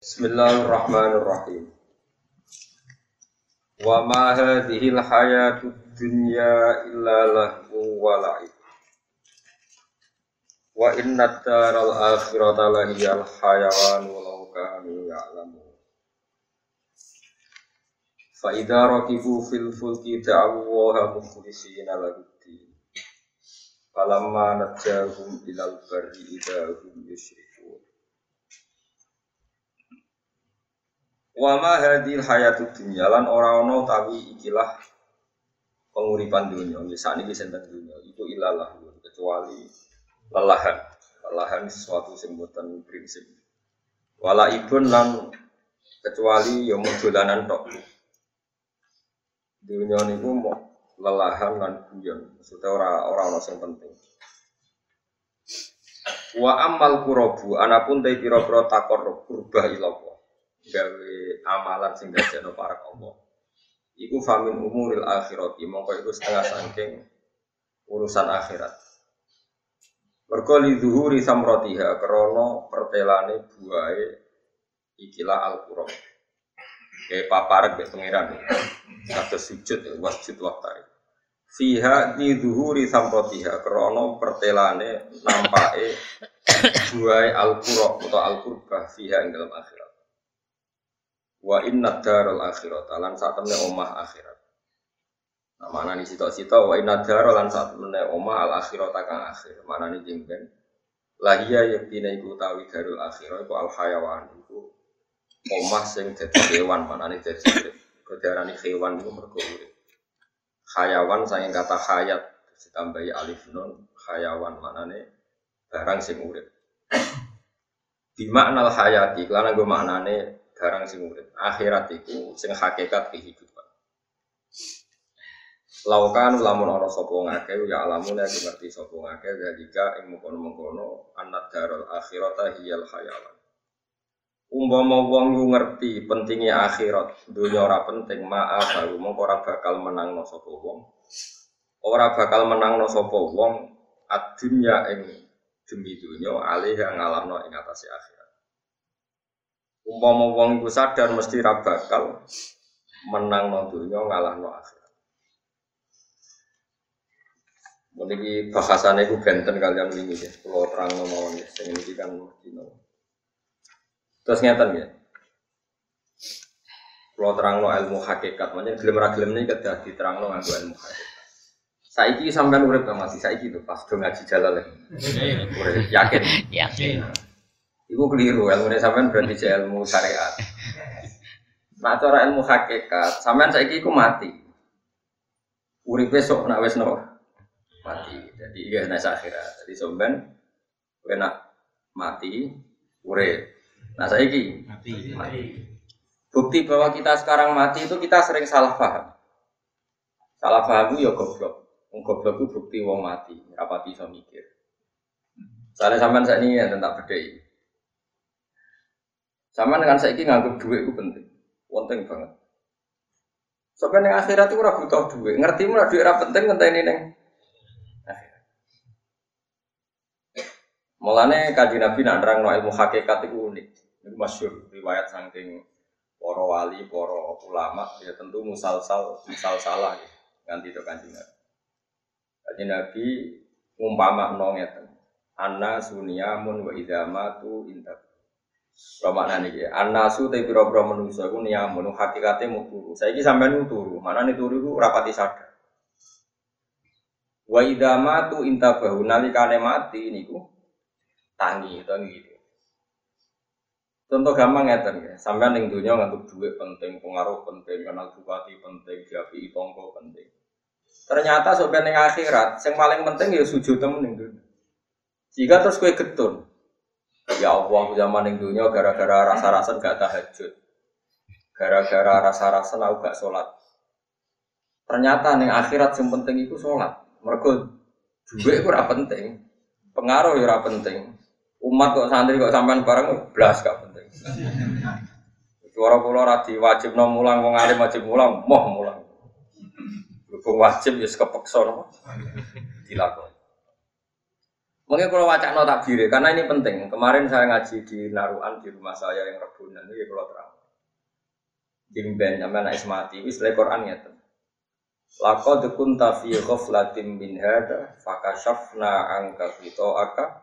Bismillahirrahmanirrahim. Wa ma hadhihi al-hayatud dunya illa lahu wa la'ib. Wa inna ad-daral akhirata lahiyal hayawan walau kanu ya'lamun. Fa idza rakibu fil fulki da'u wa mukhlisina lahu din. Falamma najahum ilal barri idza hum yusyrikun. Wa ma hadhil hayatud dunya lan ora ana utawi ikilah penguripan dunia. Misalnya ini senten dunia itu ilalah kecuali lelahan. Lelahan sesuatu boten prinsip. Wala ibun lan kecuali ya dolanan tok. Dunia niku mau lelahan lan guyon. Maksudnya ora ora ana sing penting. Wa amal kurobu anapun te pira-pira takor kurbah ilallah gawe amalan sing dadekno para Allah. Iku famin umuril akhirat, mongko iku setengah saking urusan akhirat. Mergo li zuhuri samratiha krana pertelane buahe ikilah al-qur'an. Kayak paparek be pangeran. Kata sujud wasjud waktari. Fiha di zuhuri samratiha krana pertelane nampake buahe al-qur'an atau al-qurbah fiha ing dalam akhirat. Wa inna darul akhirat lan saat temne omah akhirat. Nah, mana nih cita-cita wa inna darul lan saat temne omah al akhirat kang akhir. Mana nih jengben. Lahia yakina iku tawi darul akhirat iku al hayawan iku omah sing dadi hewan mana nih dadi urip. Kedarani hewan iku mergo. Hayawan saking kata hayat ditambahi alif nun hayawan mana nih barang sing urip. Bimaknal hayati, kelana gue maknane barang sing urip. Akhirat itu sing hakikat kehidupan. Laukan lamun ana sapa ngake ya alamun ya ngerti sapa ngake dalika ing mengkono-mengkono anad darul akhirata hiyal hayawan. Umpama wong yu ngerti pentingnya akhirat, dunia ora penting, maaf baru mongko ora bakal menangno sapa wong. Ora bakal menangno sapa wong adunya ing demi dunya alih yang ngalamno ing atase akhirat. Umpama wong iku sadar mesti ra bakal menang no dunya ngalah no akhirat. Meniki bahasane iku benten kalian ini ya, kalau terang mawon ya, sing ini kan dino. Terus ngeten ya. Kalau terang no ilmu hakikat, makanya gelem ra gelem ini kedah diterang no nganggo ilmu hakikat. Saiki sampean urip masih saiki tuh pas do ngaji jalal ya. Yakin. Yakin. Iku keliru, ilmu ini sampean berarti ilmu syariat. Nah, cara ilmu hakikat, sampean saiki iku mati. Urip besok nak wis no mati. Jadi iya nek akhirat. Jadi sampean kowe nak mati urip. Nah, saiki mati. mati. Bukti bahwa kita sekarang mati itu kita sering salah paham. Salah paham itu ya goblok. Wong goblok itu bukti wong mati, rapati iso mikir. Soalnya sampean saat ini ya tentang bedai. Sama dengan saya ini nganggep duit itu penting, penting banget. Sampai yang akhirat itu ora butuh duit, ngerti mulai duit ora penting ini neng. Mulane kaji Nabi nak nerang no ilmu hakikat itu unik. Ini masyur riwayat saking para wali, para ulama ya tentu musalsal, musal salah ya. Ganti itu kaji Nabi. Kaji Nabi umpama nongeten. Anna sunyamun wa idamatu intak Kalau makna nih ya, anasu tapi biro-biro manusia aku niamun, hakikatnya mau turu. Sampai nu turu, mana nih turu itu rapati sadar. Wa idama tu intabahu nalikane mati niku tangi tangi gitu. Contoh gampang ya ya, sampai ning dunia ngantuk duit penting, pengaruh penting, kenal bupati penting, japi tonggo penting. Ternyata sampai ning akhirat, yang paling penting ya sujud temen ning dunia. Jika terus kue getun, Ya Allah zaman yang dunia gara-gara rasa-rasa gak tahajud. Gara-gara rasa-rasa aku gak sholat. Ternyata nih akhirat yang penting itu sholat. Mereka juga itu penting. Pengaruh ya penting. Umat kok santri kok sampean bareng belas gak penting. Suara pulau rati wajib nom mulang, wong alim wajib mulang, moh mulang. Berhubung wajib ya kepeksa no. Dilakon. Mungkin kalau wacana no takbir karena ini penting. Kemarin saya ngaji di Naruan di rumah saya yang Rebunan ini kalau terang. Jimben sampai anak ismati wis le Quran ya tuh. Laqad kunta fi ghaflatin min hada fakashafna anka aka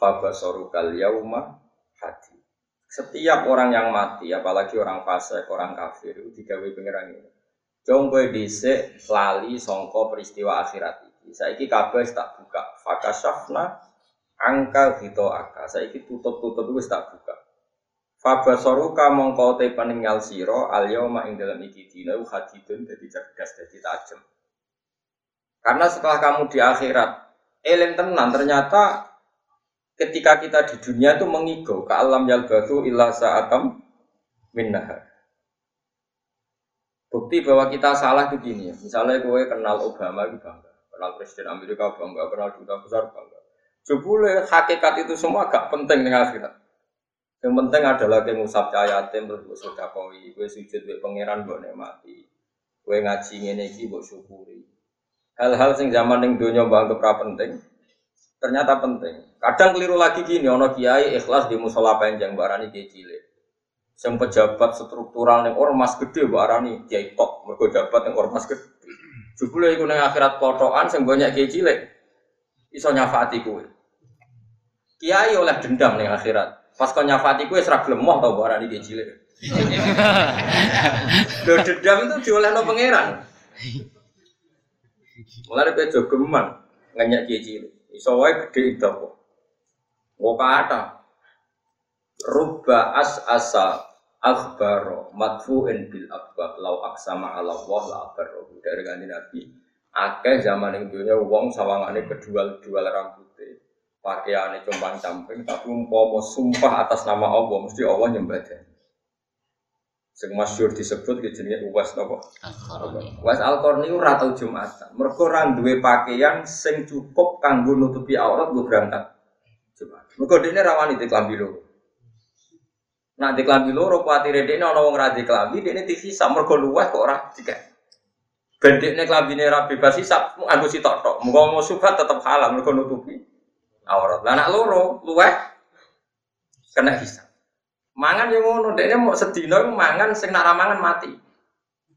fabasarukal yauma hati. Setiap orang yang mati, apalagi orang fase, orang kafir, itu digawe pengiran ini. Jong kowe lali songko peristiwa akhirat. Saiki kabeh tak buka. Fakasafna angka hito aka. Saiki tutup-tutup wis tak buka. Fabasoruka mongko te peninggal siro al yauma ing dalam iki dina hadidun dadi cerdas dadi tajem. Karena setelah kamu di akhirat eling tenan ternyata ketika kita di dunia itu mengigo ke alam yalbathu illa sa'atam minnahar. Bukti bahwa kita salah itu gini ya. Misalnya gue kenal Obama itu bangga, kenal Presiden Amerika bangga, kenal duta besar bangga. Jebule hakikat itu semua gak penting dengan akhirat. Yang penting adalah kayak ngusap cahayatim terus gue sudah koi, gue sujud gue pangeran gue mati, gue ngaji iki gue syukuri. Hal-hal sing zaman yang dunia bangga pra penting, ternyata penting. Kadang keliru lagi gini, ono kiai ikhlas di musola panjang barani kiai cilik. Yang pejabat struktural yang ormas gede mbak Arani kiai top, mereka jabat yang ormas gede. Jebule iku ning akhirat kotokan sing banyak kiai cilik. Iso nyafati kowe. Kiai oleh dendam ning akhirat. Pas kau nyafati kowe serak lemoh tau mbak Arani kiai cilik. Lho dendam itu diolehno pangeran. Mulai dari jogeman nganyak kiai cilik. Iso wae gede itu. Kok kata Rubba as asa akhbaro matfu'in bil akbab lau aksama ala Allah la akbaro dari ganti Nabi. Akeh zaman yang dunia wong sawangane kedual-dual rambutnya pakaiannya compang camping tapi umpama sumpah atas nama Allah mesti Allah nyembah sing masyhur disebut ke jenenge Uwais napa? Uwais Al-Qarni ora tau Jumatan. Mergo ora duwe pakaian sing cukup kanggo nutupi aurat gue berangkat Jumat. Mergo dene rawani diklambi loro Di kelambi loro kuatire ini ana wong ra di kelambi dekne dihisab mergo luweh kok ora dikek. Ben dekne klambine ra bebas hisab nganggo sitok tok. Muga mau subhat tetep halal mergo nutupi aurat. Lah loro luweh kena hisab. Mangan yang ngono dekne mau sedina mangan sing mangan mati.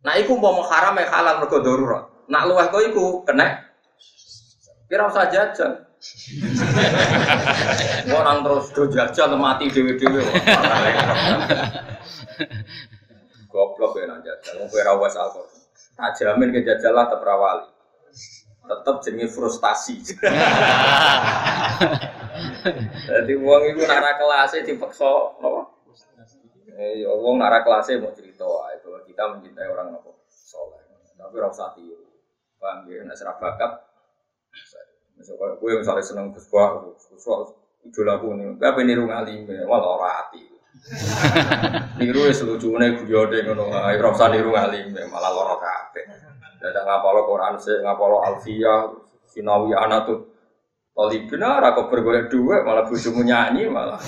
Nah iku mau haram ya halal mergo darurat. Nak luweh kok iku kena Kira usah jajan. Orang terus do jajal mati dewe-dewe. Goblok ya nang jajal. Wong kowe ora wis alkohol. Tak jamin ke jajal lah terperawali. Tetep jenenge frustasi. Jadi wong iku nara kelasnya dipaksa apa? Eh, ya wong nara kelasnya mau cerita ae bahwa kita mencintai orang apa? Soleh. Tapi ora usah tiru. Paham ya, nek bakat Misalnya gue misalnya seneng Gus Wah, Gus Wah idola aku nih, gue niru ngalim, malah ora hati. niru ya selucunya gue jode ngono, ayo rasa niru ngalim, malah loro kafe. Ada ngapalo Quran sih, ngapalo Alfia, Sinawi tuh. Tali benar, aku bergolek dua, malah bujumu nyanyi, malah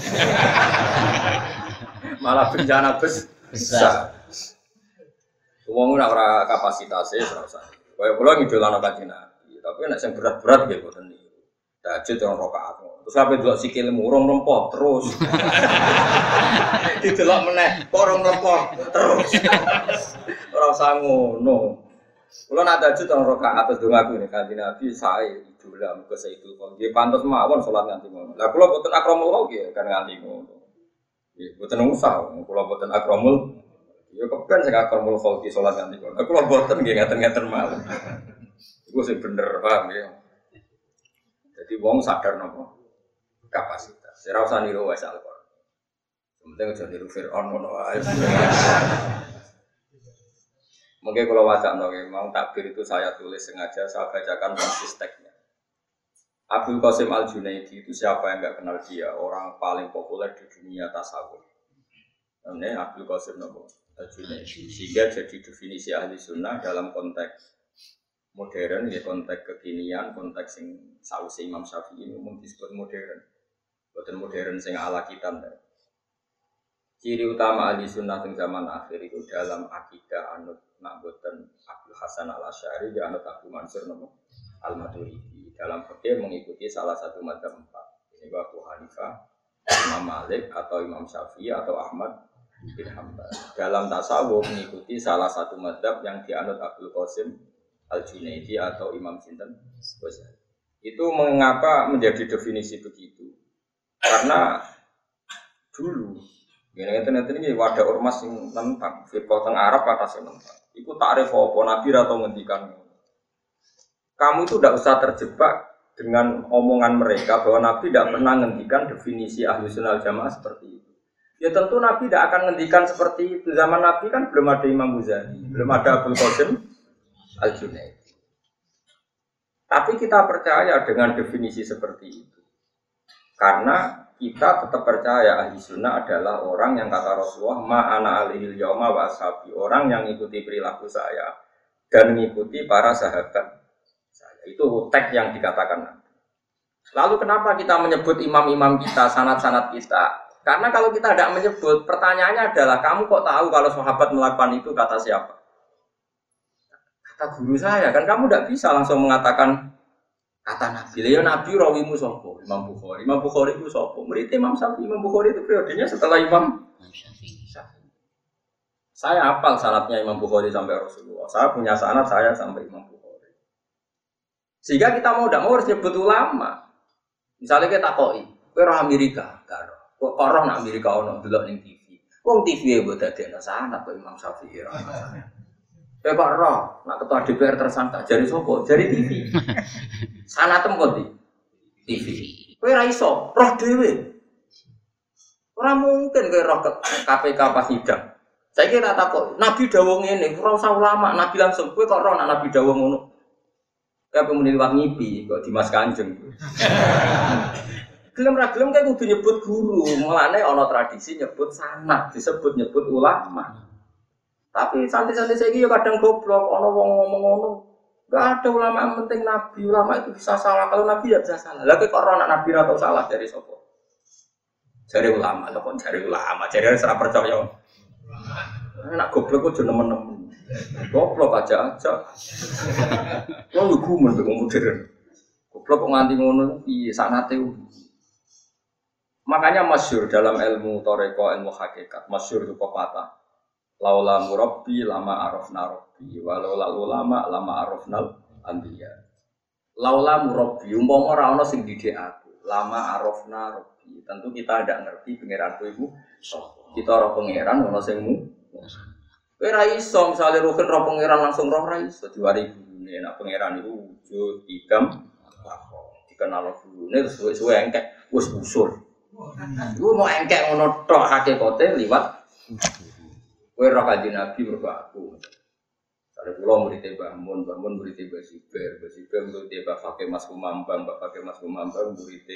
malah bencana bes besar. Uang ora kapasitasnya, serasa. Kayak pulau ngidolan apa tapi nek sing berat-berat nggih boten niku. Tahajud orang rakaat. Terus sampe delok sikile murung lempot terus. Didelok meneh, kok orang lempot terus. Ora usah ngono. Kula nak tahajud orang rakaat terus donga aku nek kanthi Nabi sae idola muga itu kok. Nggih pantes mawon salat nganti ngono. Lah kula boten akramul nggih kan nganti ngono. Nggih boten usah, kula boten akramul Ya kepen sing akramul khalqi salat nganti ngono. Kula boten nggih ngaten-ngaten mawon. Itu sih bener paham ya. Jadi wong sadar nopo kapasitas. Saya rasa niru wes alkohol. Penting aja niru Fir'aun ngono ae. Mungkin kalau wajah nopo mau takbir itu saya tulis sengaja saya bacakan konsisteknya. Abdul Qasim Al Junaidi itu siapa yang nggak kenal dia? Orang paling populer di dunia tasawuf. Namanya Abdul Qasim Al Junaidi. Sehingga jadi definisi ahli sunnah dalam konteks modern ya konteks kekinian konteks sing sausi Imam Syafi'i umum disebut modern bukan modern sing ala kita ciri utama ahli sunnah di zaman akhir itu dalam akidah anut nak buatan Abdul Hasan al Ashari ya anut Abu Mansur nopo Al-Maturidi. Dalam fikih mengikuti salah satu madzhab empat. Ini Abu Hanifah, Imam Malik atau Imam Syafi'i atau Ahmad bin Hambal. Dalam tasawuf mengikuti salah satu madzhab yang dianut Abdul Qasim Al-Junaidi atau Imam Sinten Itu mengapa menjadi definisi begitu? Karena dulu ini nanti ini wadah ormas yang tentang firqah teng Arab atas yang tentang. Iku takrif apa Nabi atau ngendikan. Kamu itu tidak usah terjebak dengan omongan mereka bahwa Nabi tidak pernah ngendikan definisi ahlu sunnah jamaah seperti itu. Ya tentu Nabi tidak akan ngendikan seperti itu. Zaman Nabi kan belum ada Imam Ghazali, belum ada Abdul Qasim Al Junaid. Tapi kita percaya dengan definisi seperti itu. Karena kita tetap percaya ahli sunnah adalah orang yang kata Rasulullah ma'ana alihil yawma wa ashabi. Orang yang mengikuti perilaku saya dan mengikuti para sahabat saya. Itu teks yang dikatakan lalu kenapa kita menyebut imam-imam kita sanat-sanat kita? Karena kalau kita tidak menyebut pertanyaannya adalah kamu kok tahu kalau sahabat melakukan itu? kata siapa kata guru saya kan kamu tidak bisa langsung mengatakan Kata Nabi, ya Nabi rawimu sopo, Imam Bukhari. Imam Bukhari itu sopo. Murid Imam Syafi'i, Imam Bukhari itu periodenya setelah Imam Syafi'i. Saya hafal sanatnya Imam Bukhari sampai Rasulullah. Saya punya sanat saya sampai Imam Bukhari. Sehingga kita mau tidak mau harus nyebut ulama. Misalnya kita koi, kue Amerika, karo. Kok orang nak Amerika ono dulu ning TV. Wong TV ya buat ada sanat kok Imam Syafi'i. Eh Pak Roh, nak ketua DPR tersangka, jadi sopo, jadi TV. Sana tempat di TV. Kue raiso, roh dewi. Orang mungkin kue roh ke KPK pas sidang. Saya kira takut, Nabi dawong ini, kurang usah ulama, Nabi langsung, kue kok roh nak Nabi dawong ngono. Kayak pemunin liwat ngipi, kok Dimas Kanjeng. Gelem ra gelem kayak kudu nyebut guru, mulane ana tradisi nyebut sanad, disebut nyebut ulama. Tapi santri-santri saya ya kadang goblok, ono wong ngomong ngono. Gak ada ulama yang penting nabi, ulama itu bisa salah. Kalau nabi ya bisa salah. Lagi kok orang nabi atau salah dari sopo? Dari ulama, lo kok dari ulama, dari serap percaya. Nak goblok kok nemen-nemen. Goblok aja aja. Lo lu gumen modern. Goblok kok nganti ngono, iya sanate. Makanya masyur dalam ilmu toreko, ilmu hakikat, masyur itu pepatah laula murabbi lama arafna rabbi. Walau lalu lama lama arafnal anbiya laula murabbi umpama ora ana sing didik aku lama arafna rabbi. Tentu kita tidak ngerti pangeranku ibu kita ora pangeran ana sing mu kowe ra iso misale rukin ora pangeran langsung roh ra iso diwari gurune. Nek pangeran iku wujud idam dikenal gurune terus suwe-suwe engkek wis usul Iku mau engkek ngono tok liwat Kue roh kaji Nabi mergo aku. Ada pulau murid Mbah Mun, Mbah Mun murid Mbah Siber, Siber murid Mbah Fakih Mas Kumambang, Mbah Fakih Mas Kumambang murid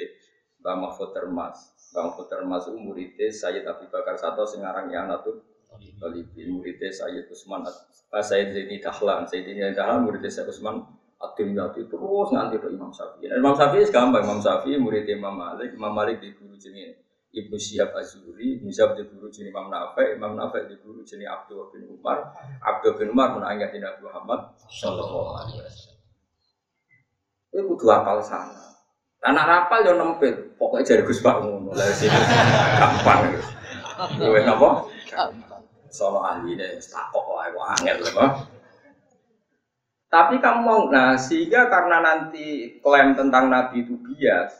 Mbah Mahfud Termas. Mbah Mahfud Termas itu murid Sayyid Abi Bakar Sato Sengarang yang Yanatut Talibin, murid Sayyid Usman, Sayyid Zaini Dahlan, Sayyid Zaini Dahlan murid Sayyid Usman Atim Yati terus nanti ke Imam Syafi'i. Imam Syafi'i gampang, Imam Syafi'i murid Imam Malik, Imam Malik di guru jenis Ibnu Syihab Azuri, bisa di guru jenis Imam Nafi, Imam Nafi di guru jenis Abdul bin Umar, Abdul bin Umar menanggapi Nabi Muhammad Shallallahu Alaihi Wasallam. Itu kudu apal sana. Anak rapal yang nempel, pokoknya jadi Gus Pak ngono lah sini gampang. Luwe napa? Sono ahli deh, takok wae angel. Tapi kamu mau, nah sehingga karena nanti klaim tentang Nabi itu bias,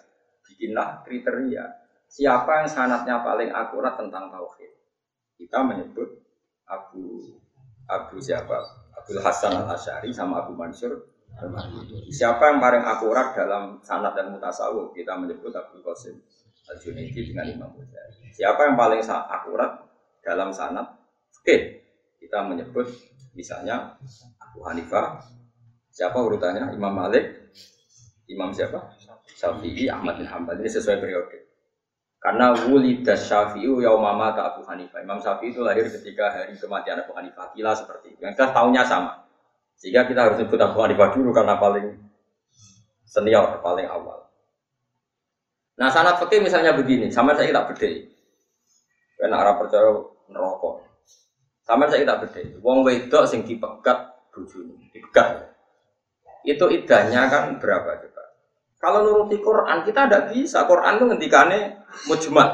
bikinlah kriteria siapa yang sanatnya paling akurat tentang tauhid. Kita menyebut Abu Abu siapa? Abdul Hasan al Ashari sama Abu Mansur. Siapa yang paling akurat dalam sanat dan mutasawuf? Kita menyebut Abu Qasim al Junaidi dengan Imam Ghazali. Siapa yang paling akurat dalam sanat? Oke, kita menyebut misalnya Abu Hanifah. Siapa urutannya? Imam Malik, Imam siapa? Syafi'i, Ahmad bin Hambal. Ini sesuai periode. Karena wulidah syafi'u yaumama ta Abu Hanifah. Imam Syafi'i itu lahir ketika hari kematian Abu Hanifah. Kila seperti itu. Yang kita tahunnya sama. Sehingga kita harus sebut Abu Hanifah dulu karena paling senior, paling awal. Nah sanat fikih misalnya begini, sama saya tak beda. Karena Arab percaya neraka. Sama saya tak beda. Wong wedok sing dipegat bojone, dipegat. itu idahnya kan berapa coba? Kalau nuruti Quran kita tidak bisa. Quran itu ngendikane mujmal.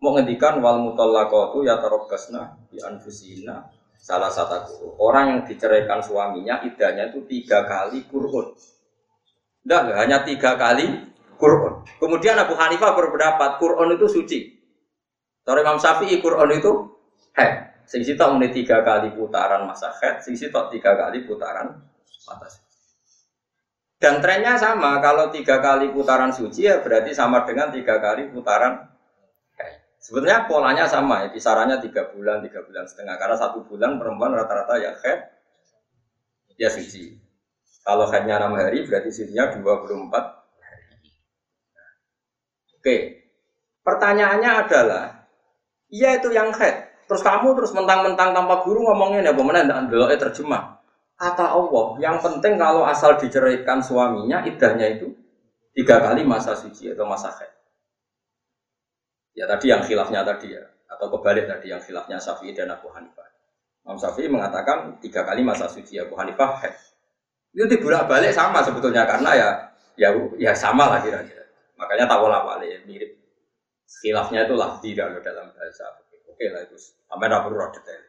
Mau ngendikan wal mutallaqatu ya tarabbasna bi anfusina salah satu orang yang diceraikan suaminya idahnya itu tiga kali kurun. Tidak, hanya tiga kali kurun. Kemudian Abu Hanifah berpendapat kurun itu suci. Kalau Imam Syafi'i kurun itu head. Sing sitok tiga kali putaran masa head, sing sitok tiga kali putaran mata. Dan trennya sama, kalau tiga kali putaran suci ya berarti sama dengan tiga kali putaran head. Sebetulnya polanya sama ya, kisarannya tiga bulan, tiga bulan setengah. Karena satu bulan perempuan rata-rata ya head, ya suci. Kalau headnya enam hari berarti sucinya 24 hari. Oke, pertanyaannya adalah, iya itu yang head, Terus kamu terus mentang-mentang tanpa guru ngomongin ya bagaimana tidak terjemah. Kata Allah, yang penting kalau asal diceraikan suaminya, idahnya itu tiga kali masa suci atau masa haid. Ya tadi yang khilafnya tadi ya, atau kebalik tadi yang khilafnya Syafi'i dan Abu Hanifah. Imam Syafi'i mengatakan tiga kali masa suci Abu Hanifah haid. Itu dibulak balik sama sebetulnya karena ya ya ya sama lah kira-kira. Makanya tawalah balik mirip. Khilafnya itu lah tidak dalam bahasa Oke lah itu, sampai tidak perlu detail.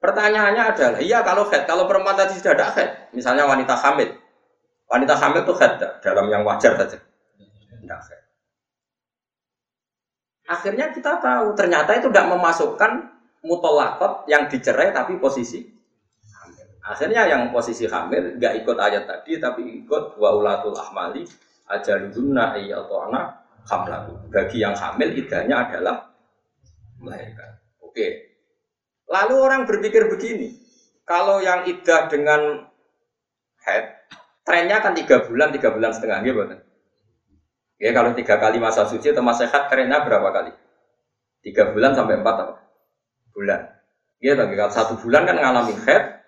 Pertanyaannya adalah, iya kalau head, kalau perempuan tadi sudah ada head, misalnya wanita hamil, wanita hamil itu head dalam yang wajar saja, tidak head. Akhirnya kita tahu ternyata itu tidak memasukkan mutolakot yang dicerai tapi posisi hamil. Akhirnya yang posisi hamil nggak ikut ayat tadi tapi ikut waulatul ahmali ajaludunna atau anak hamlaku. Bagi yang hamil idahnya adalah melahirkan. Oke. Lalu orang berpikir begini, kalau yang idah dengan head, trennya kan tiga bulan, tiga bulan setengah, gitu kan? Ya kalau tiga kali masa suci atau masa head, trennya berapa kali? Tiga bulan sampai empat apa? Bulan. Iya, tapi kalau satu bulan kan ngalami head,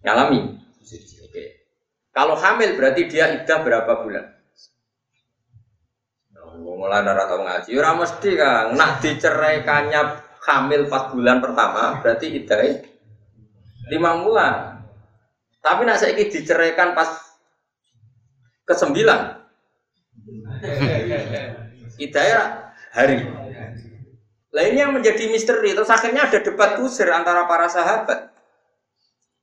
ngalami. Oke. Kalau hamil berarti dia idah berapa bulan? mulai darah tahu ngaji, ora mesti kang. Nak diceraikannya hamil 4 bulan pertama, berarti idai lima bulan. Tapi nak saya diceraikan pas ke sembilan, idai hari. Lah ini yang menjadi misteri. Terus akhirnya ada debat kusir antara para sahabat.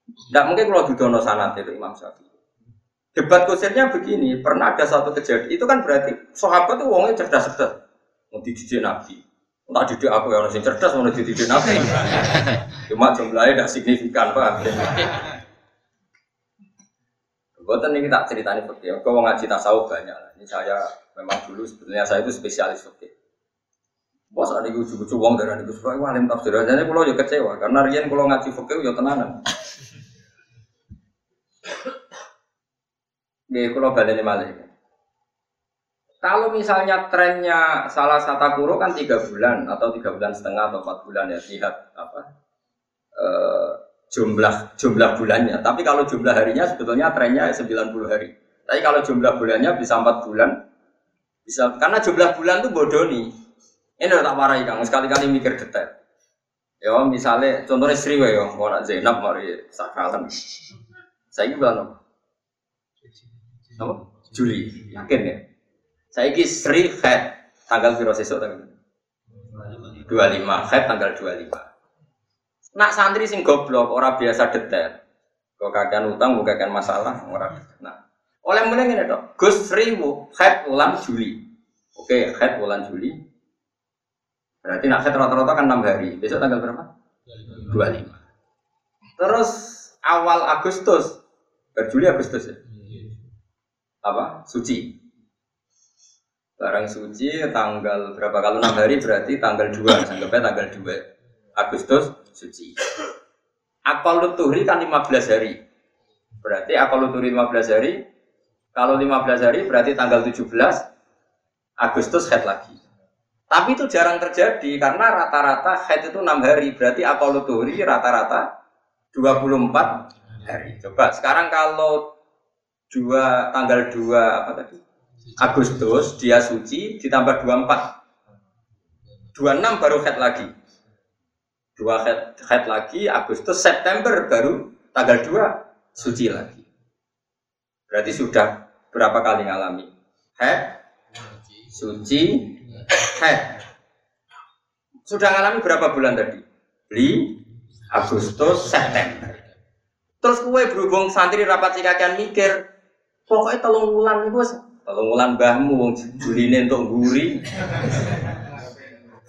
Tidak mungkin kalau didono sanat itu Imam Syafi'i. Debat kusirnya begini, pernah ada satu kejadian, itu kan berarti sahabat itu uangnya cerdas-cerdas. Mau dididik Nabi. Entah didik aku yang masih cerdas, mau dididik Nabi. Cuma jumlahnya tidak signifikan, Pak. Buatan ini tak ceritanya fakir. Kau ngaji tasawuf banyak. Ini saya memang dulu sebenarnya saya itu spesialis fakir. Bos ada gue cukup uang dari itu supaya alim tafsir. Jadi kalau ya kecewa karena Rian kalau ngaji fakir ya tenanan. Nggih, kalau baleni malih. Kalau misalnya trennya salah satu kuro kan tiga bulan atau tiga bulan setengah atau empat bulan ya lihat apa e, jumlah jumlah bulannya. Tapi kalau jumlah harinya sebetulnya trennya 90 hari. Tapi kalau jumlah bulannya bisa empat bulan, bisa karena jumlah bulan tuh bodoh nih. Ini udah tak marahi kang, sekali-kali mikir detail. Ya misalnya contohnya Sri ya, mau Zainab mari sakratan. Saya bilang apa? Juli, yakin ya? Saya ini Sri Head tanggal piro sesuk tanggal 25 Head tanggal 25 Nak santri sing goblok orang biasa detail. Kok kakean utang bukan kakean masalah ora. Nah, oleh mulai ngene tok. Gus Riwu Head bulan Juli. Oke, Head bulan Juli. Berarti nak head rata-rata kan 6 hari. Besok tanggal berapa? 25. Terus awal Agustus, berjuli Agustus ya apa suci barang suci tanggal berapa? Kalau enam hari berarti tanggal dua. Anggapnya tanggal dua Agustus suci. Akal luturi kan 15 hari. Berarti akal luturi 15 hari. Kalau 15 hari berarti tanggal 17 Agustus head lagi. Tapi itu jarang terjadi karena rata-rata head itu enam hari. Berarti akal luturi rata-rata 24 hari. Coba sekarang kalau dua tanggal 2 apa tadi? Agustus dia suci ditambah 24. 26 baru head lagi. Dua head, head lagi Agustus September baru tanggal 2 suci lagi. Berarti sudah berapa kali ngalami? Head, suci, head. Sudah ngalami berapa bulan tadi? Li, Agustus, September. Terus kue berhubung santri rapat sikakian mikir, pokoknya telung bulan nih bos, telung bulan bahmu, juline untuk guri.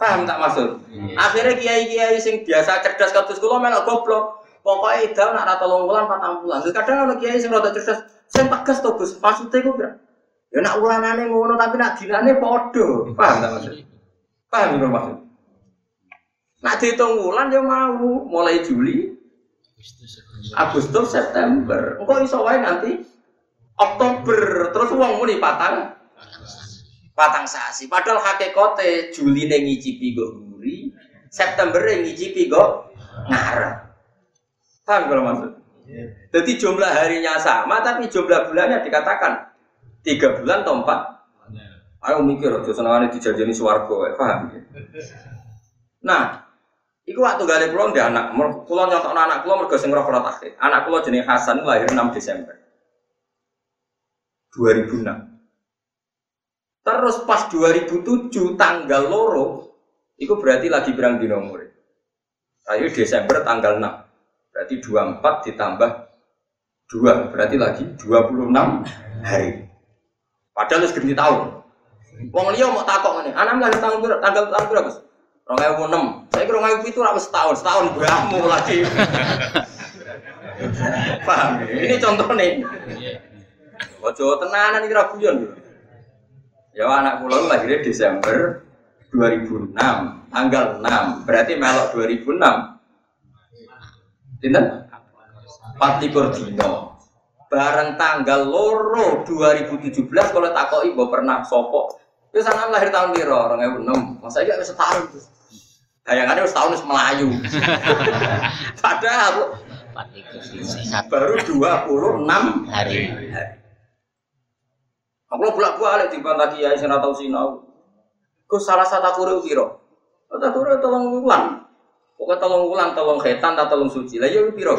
Paham tak maksud? Akhirnya kiai-kiai sing biasa cerdas kados kula melok goblok. Pokoknya itu nak rata telung bulan patang. Terus kadang ada kiai sing rada cerdas, sing tegas to Gus. Maksudnya kok kira? Ya nak ulanane ngono tapi nak dinane padha. Paham tak maksud? Paham tak maksud? Nak dihitung bulan dia mau mulai Juli, Agustus, September. Engkau iso wae nanti Oktober terus uang muni patang patang sasi. Padahal hakikate Juli ning ngicipi go guri, September ning ngicipi go ngarep. Paham kalau maksud? Jadi jumlah harinya sama tapi jumlah bulannya dikatakan tiga bulan atau empat. Ayo mikir, aja senengane dijajani swarga, paham ya? Nah, Iku waktu gale pulau dia anak, pulau nyontok anak pulau mergo sing roh. Anak pulau jenis Hasan lahir 6 Desember 2006. Terus pas 2007 tanggal loro, itu berarti lagi berang di nomor. Ayo Desember tanggal 6. Berarti 24 ditambah 2, berarti lagi 26 hari. Padahal harus ganti tahun. Wong liya mau takok ngene, anak lahir tanggal tanggal tanggal berapa? Rong ewu enam. Saya kira rong itu harus setahun, setahun beramu lagi. Paham? Ini contoh nih. Ojo tenanan ini raguyan. Ya anak pulau lahirnya Desember 2006, tanggal 6. Berarti melok 2006. Dinten? 24 dino. Bareng tanggal loro 2017 kalau takoi mbok pernah sopok. Itu sana lahir tahun piro? Orang enam. Masa gak setahun. Bayangannya setahun harus Melayu. Padahal baru 26 hari. Aku bolak balik di lagi ya tahu sinau. Ku salah satu kuru kiro. Kata kuru tolong ulang. Pokoknya tolong ulang, tolong khetan, tak tolong suci. Lah ya piro.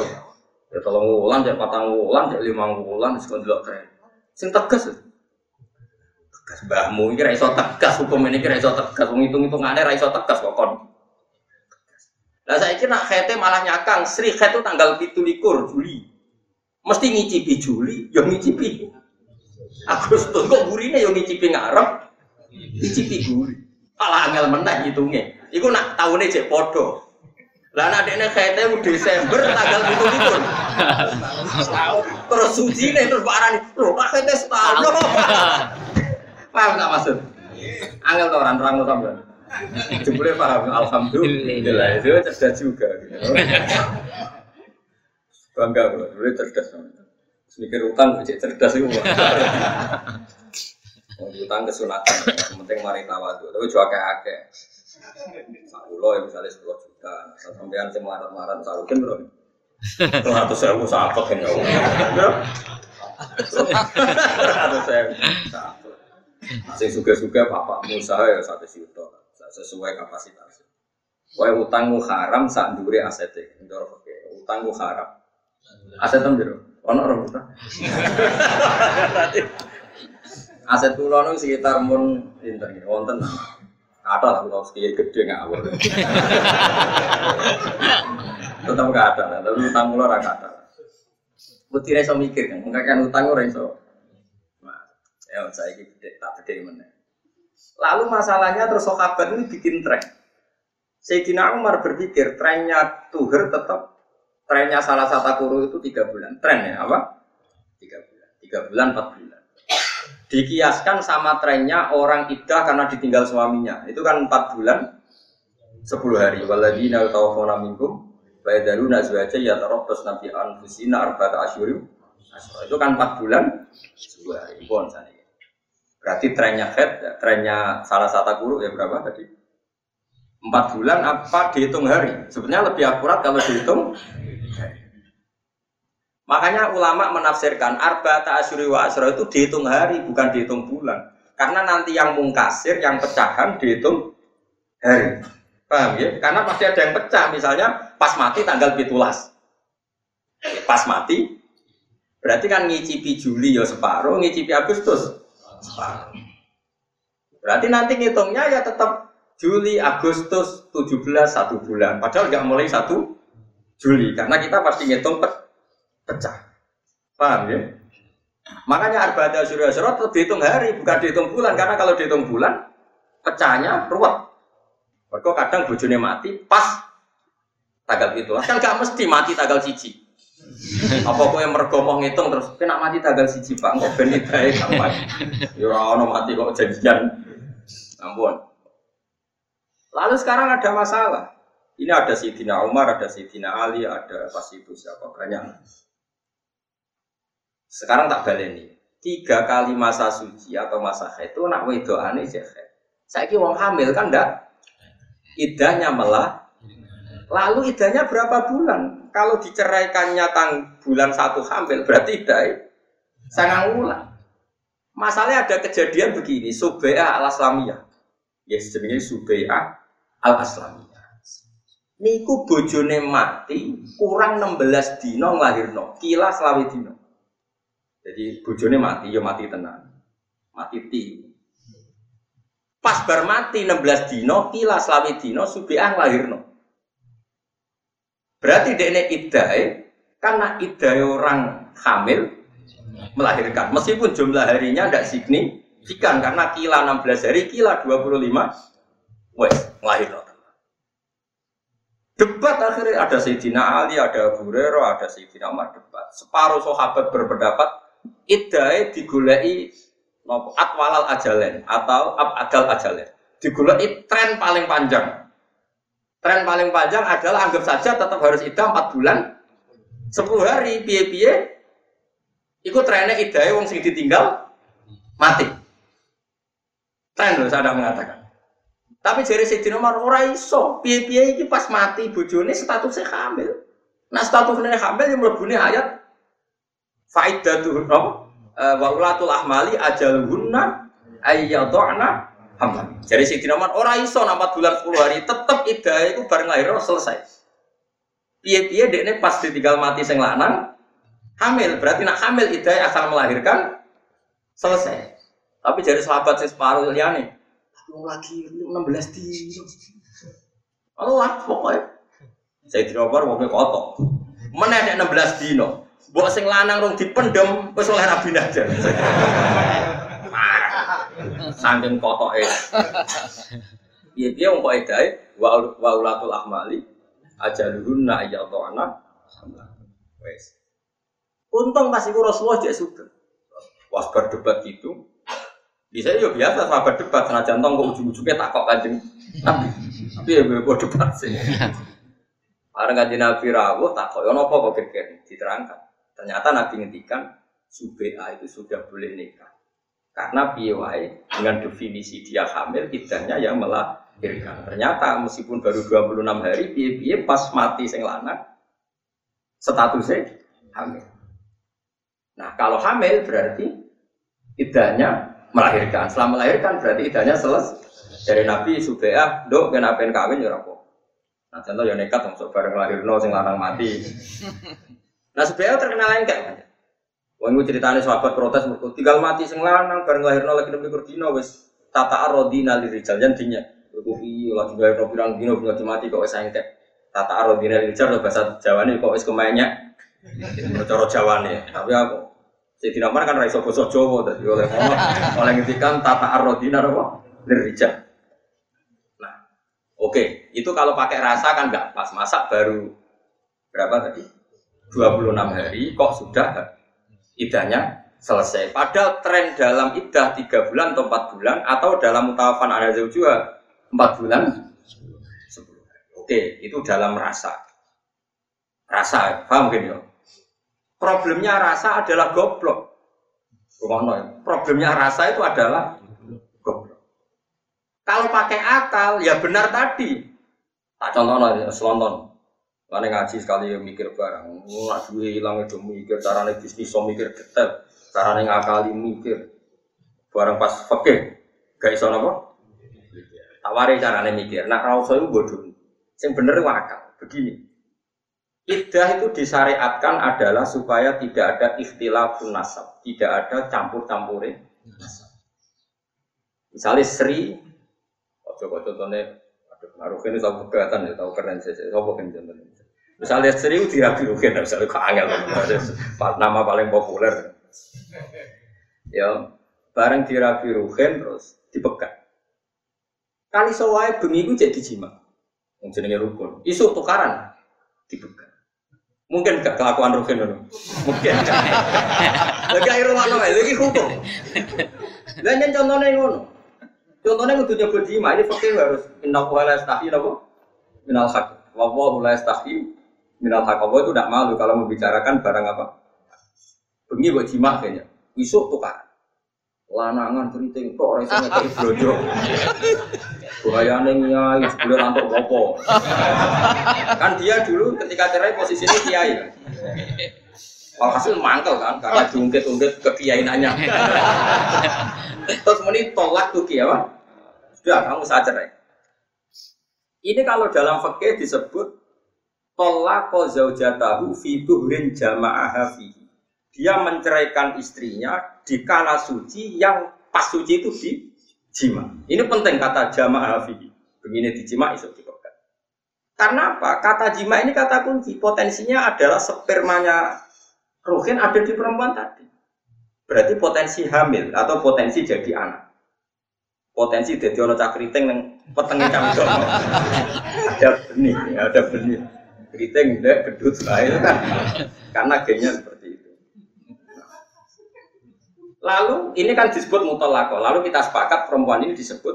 Ya tolong ulang, jadi patang ulang, jadi lima ulang, sekolah dulu keren. Sing tegas. Tegas mbahmu ini raiso tegas, hukum ini kira raiso tegas, menghitung hitung ada raiso tegas kok kon. Saya kira khete malah nyakang, Sri khet itu tanggal pitu likur Juli. Mesti ngicipi Juli, yang ngicipi Agustus kok gurine yang ngicipi ngarep, ngicipi guri. Malah angel menang hitungnya. Iku nak tahunnya cek podo. Lah nak dekne khete Desember tanggal pitu likur. Terus suci nih terus barang loh pak khete setahun. Paham tak maksud? Angel tuh orang orang sampean. Jebule paham, alhamdulillah itu cerdas juga. Bangga bro, cerdas. Mikir utang, cek cerdas itu. Mau utang kesunatan, penting mari tawadu. Tapi juga kayak akeh. Sakulo ya misalnya sepuluh juta, sampean sing marat-marat sarukin bro. Ratus sewu sakit kan ya. Ratus sewu sakit. Sing suga-suga bapakmu usaha ya satu juta sesuai kapasitas. Wae utangmu haram sak ndure asete. Ndoro oke. Utangmu haram. Aset ndoro. Ono ora utang. Aset kula nu sekitar mun pinten wonten. Ada lah kalau sekian gede nggak awal. Tetap nggak ada, tapi utang mula nggak ada. Putih reso mikir kan, nggak kan utang ora iso. Ya saya gede tak gede mana. Lalu masalahnya terus sahabat ini bikin tren. Sayyidina Umar berpikir trennya Tuher tetap trennya salah satu guru itu tiga bulan. Trennya apa? Tiga bulan. Tiga bulan, empat bulan. Dikiaskan sama trennya orang iddah karena ditinggal suaminya. Itu kan empat bulan, sepuluh hari. Waladina tawafona minkum Bayadalu nazwaja ya terobos nabi anfusina arba'ata asyurim Itu kan empat bulan, sepuluh hari. Bon, sana. Berarti trennya head, ya, trennya salah satu guru ya berapa tadi? Empat bulan apa dihitung hari? Sebenarnya lebih akurat kalau dihitung Makanya ulama menafsirkan arba ta'asyuri wa asra itu dihitung hari, bukan dihitung bulan. Karena nanti yang mungkasir, yang pecahan dihitung hari. Paham ya? Karena pasti ada yang pecah, misalnya pas mati tanggal pitulas. Pas mati Berarti kan ngicipi Juli ya separuh, ngicipi Agustus separuh. Berarti nanti ngitungnya ya tetap Juli, Agustus, 17, satu bulan. Padahal nggak mulai satu Juli, karena kita pasti ngitung pe pecah. Paham ya? Makanya arba'ata surya surah tetap dihitung hari, bukan dihitung bulan. Karena kalau dihitung bulan, pecahnya ruwet. Mereka kadang bojone mati pas tanggal itu. Kan gak mesti mati tanggal siji. Apa kok yang mergo mau ngitung terus kena mati tanggal siji Pak, kok ben idae kapan. Ya ora mati kok janjian. Ampun. Lalu sekarang ada masalah. Ini ada Sidina Umar, ada Sidina Ali, ada pas itu siapa banyak. Sekarang tak baleni. Tiga kali masa suci atau masa haid itu nak wedokane sih Saya kira wong hamil kan ndak? Idahnya malah lalu idahnya berapa bulan? Kalau diceraikannya tang bulan satu hamil berarti idah sangat bulan. Masalahnya ada kejadian begini subaya al aslamiyah ya jenis subaya al aslamiyah niku bojone mati kurang 16 dino nglahirno kila selawi dino jadi bojone mati ya mati tenang mati ti Pas bar mati 16 dino, kila selawi dino, subiah lahirno. Berarti dekne idai, karena idai orang hamil melahirkan. Meskipun jumlah harinya tidak signifikan karena kila 16 hari, kila 25, wes melahirkan. Debat akhirnya ada Sayyidina Ali, ada Abu ada Sayyidina Umar debat. Separuh sahabat berpendapat idai digulai nopo atwalal ajalen atau adal ajalen. Digoleki tren paling panjang. Tren paling panjang adalah anggap saja tetap harus idah 4 bulan 10 hari piye-piye Iku trennya idahnya wong sing ditinggal mati. Tren loh saya mengatakan. Tapi jadi Sayyidina Umar ora iso, piye-piye iki pas mati bojone statusnya hamil. Nah statusnya hamil yang mlebune ayat faidatuh apa? Eh, wa ulatul ahmali ajaluhunna ayyadhana hamlan. Jadi si Umar ora iso 4 bulan 10 hari tetep idah itu bareng lahir selesai. Piye-piye dekne pas ditinggal mati sing lanang hamil, berarti nak hamil idah asal melahirkan selesai. Tapi jadi sahabat sing separuh liyane, aku lagi 16 di. Allah pokoknya. Saya tidak Umar mau kotok. Mana ada 16 dino? Mbok sing lanang rong dipendem wis oleh rabi aja. Saking kotoke. Piye-piye wong kok edae wa ulatul ahmali ajaluhunna ayyadana wes. Untung pas iku Rasulullah jek sugeng. Was berdebat gitu. Bisa ya biasa sahabat debat senajan tong kok ujung-ujungnya tak kok kanjeng Nabi. Tapi ya gue debat sih. Bareng kanjeng Nabi rawuh tak kok ono apa kok diterangkan. Ternyata Nabi ngendikan Subea itu sudah boleh nikah. Karena piawai dengan definisi dia hamil, idahnya yang melahirkan. Ternyata meskipun baru 26 hari, piye-piye pas mati sing lanang, statusnya hamil. Nah kalau hamil berarti idahnya melahirkan. Setelah melahirkan berarti idahnya selesai. Dari Nabi Subea, dok kenapa kawin ya. Nah contoh ya nekat, masuk bareng lahirno sing lanang mati. Nah sebenarnya terkenal lain kayak Wah, gue ceritanya sahabat protes, tinggal mati sing lanang, bareng lahirno lagi nembe kurdino, wes tata arodina lirijal jantinya. Gue iya lagi lahirno bilang dino punya mati kok wes engkek. Tata arodina lirijal bahasa Jawa nih kok wes kemanya. Coro Jawa nih, tapi aku jadi nama kan raiso bosok Jawa, tadi oleh ngomong oleh ngetikan tata arodina apa lirijal. Nah, oke, itu kalau pakai rasa kan nggak pas masak baru berapa tadi? 26 hari kok sudah idahnya selesai. Padahal tren dalam idah 3 bulan atau 4 bulan atau dalam mutawafan ada juga 4 bulan 10 hari. Oke, itu dalam rasa. Rasa, paham mungkin ya? Problemnya rasa adalah goblok. Ya. Problemnya rasa itu adalah goblok. Kalau pakai akal, ya benar tadi. Tak contoh ya, selonton. Karena ngaji sekali yang mikir barang, nggak duit hilang itu mikir, caranya bisnis so mikir detail, caranya ngakali mikir, barang pas fakir, gak iso nopo, tawari caranya mikir. Nah kalau saya bodoh, yang bener wakal begini. Iddah itu disyariatkan adalah supaya tidak ada ikhtilafun nasab, tidak ada campur-campurin. Misalnya Sri, kok contohnya, aduh, naruh ini tahu kegatan ya, tahu keren saja, tahu kan contohnya. Misalnya Sri itu dirabi rugen, misalnya kok angel, nama paling populer. Ya, bareng dirabi rugen terus dipegang. Kali sawai bengi itu jadi jima, yang rukun. Isu tukaran dipegang. Mungkin gak kelakuan Rukin dulu. Mungkin. Lagi air rumah noe, lagi hukum. Dan yang contohnya ngono. Contohnya kudu nyebut jima, ini fakir harus minal la yastahi napa? Minal hak. Wa la minal hak. Allah itu tidak malu kalau membicarakan barang apa? Bengi buat jima kayaknya. Isuk tukar. Lanangan keriting kok ora iso ngekeki blojo. Bahayane nyai sebelum rantok opo. Kan dia dulu ketika cerai posisinya kiai kan. Walhasil mangkel kan karena diungkit-ungkit kekiainannya. Terus meni tolak tuh kiai? Sudah kamu saja cerai. Ini kalau dalam fikih disebut tolak zaujatahu fi duhrin jama'aha fihi dia menceraikan istrinya di kala suci yang pas suci itu di jima. Ini penting kata jamaah hafi. Begini di jima itu dipegang. Karena apa? Kata jima ini kata kunci. Potensinya adalah spermanya rohin ada di perempuan tadi. Berarti potensi hamil atau potensi jadi anak. Potensi jadi orang cakriting yang petengnya campur. ada benih, ada benih. Keriting, gedut, itu kan. Karena gennya seperti Lalu ini kan disebut mutolako. Lalu kita sepakat perempuan ini disebut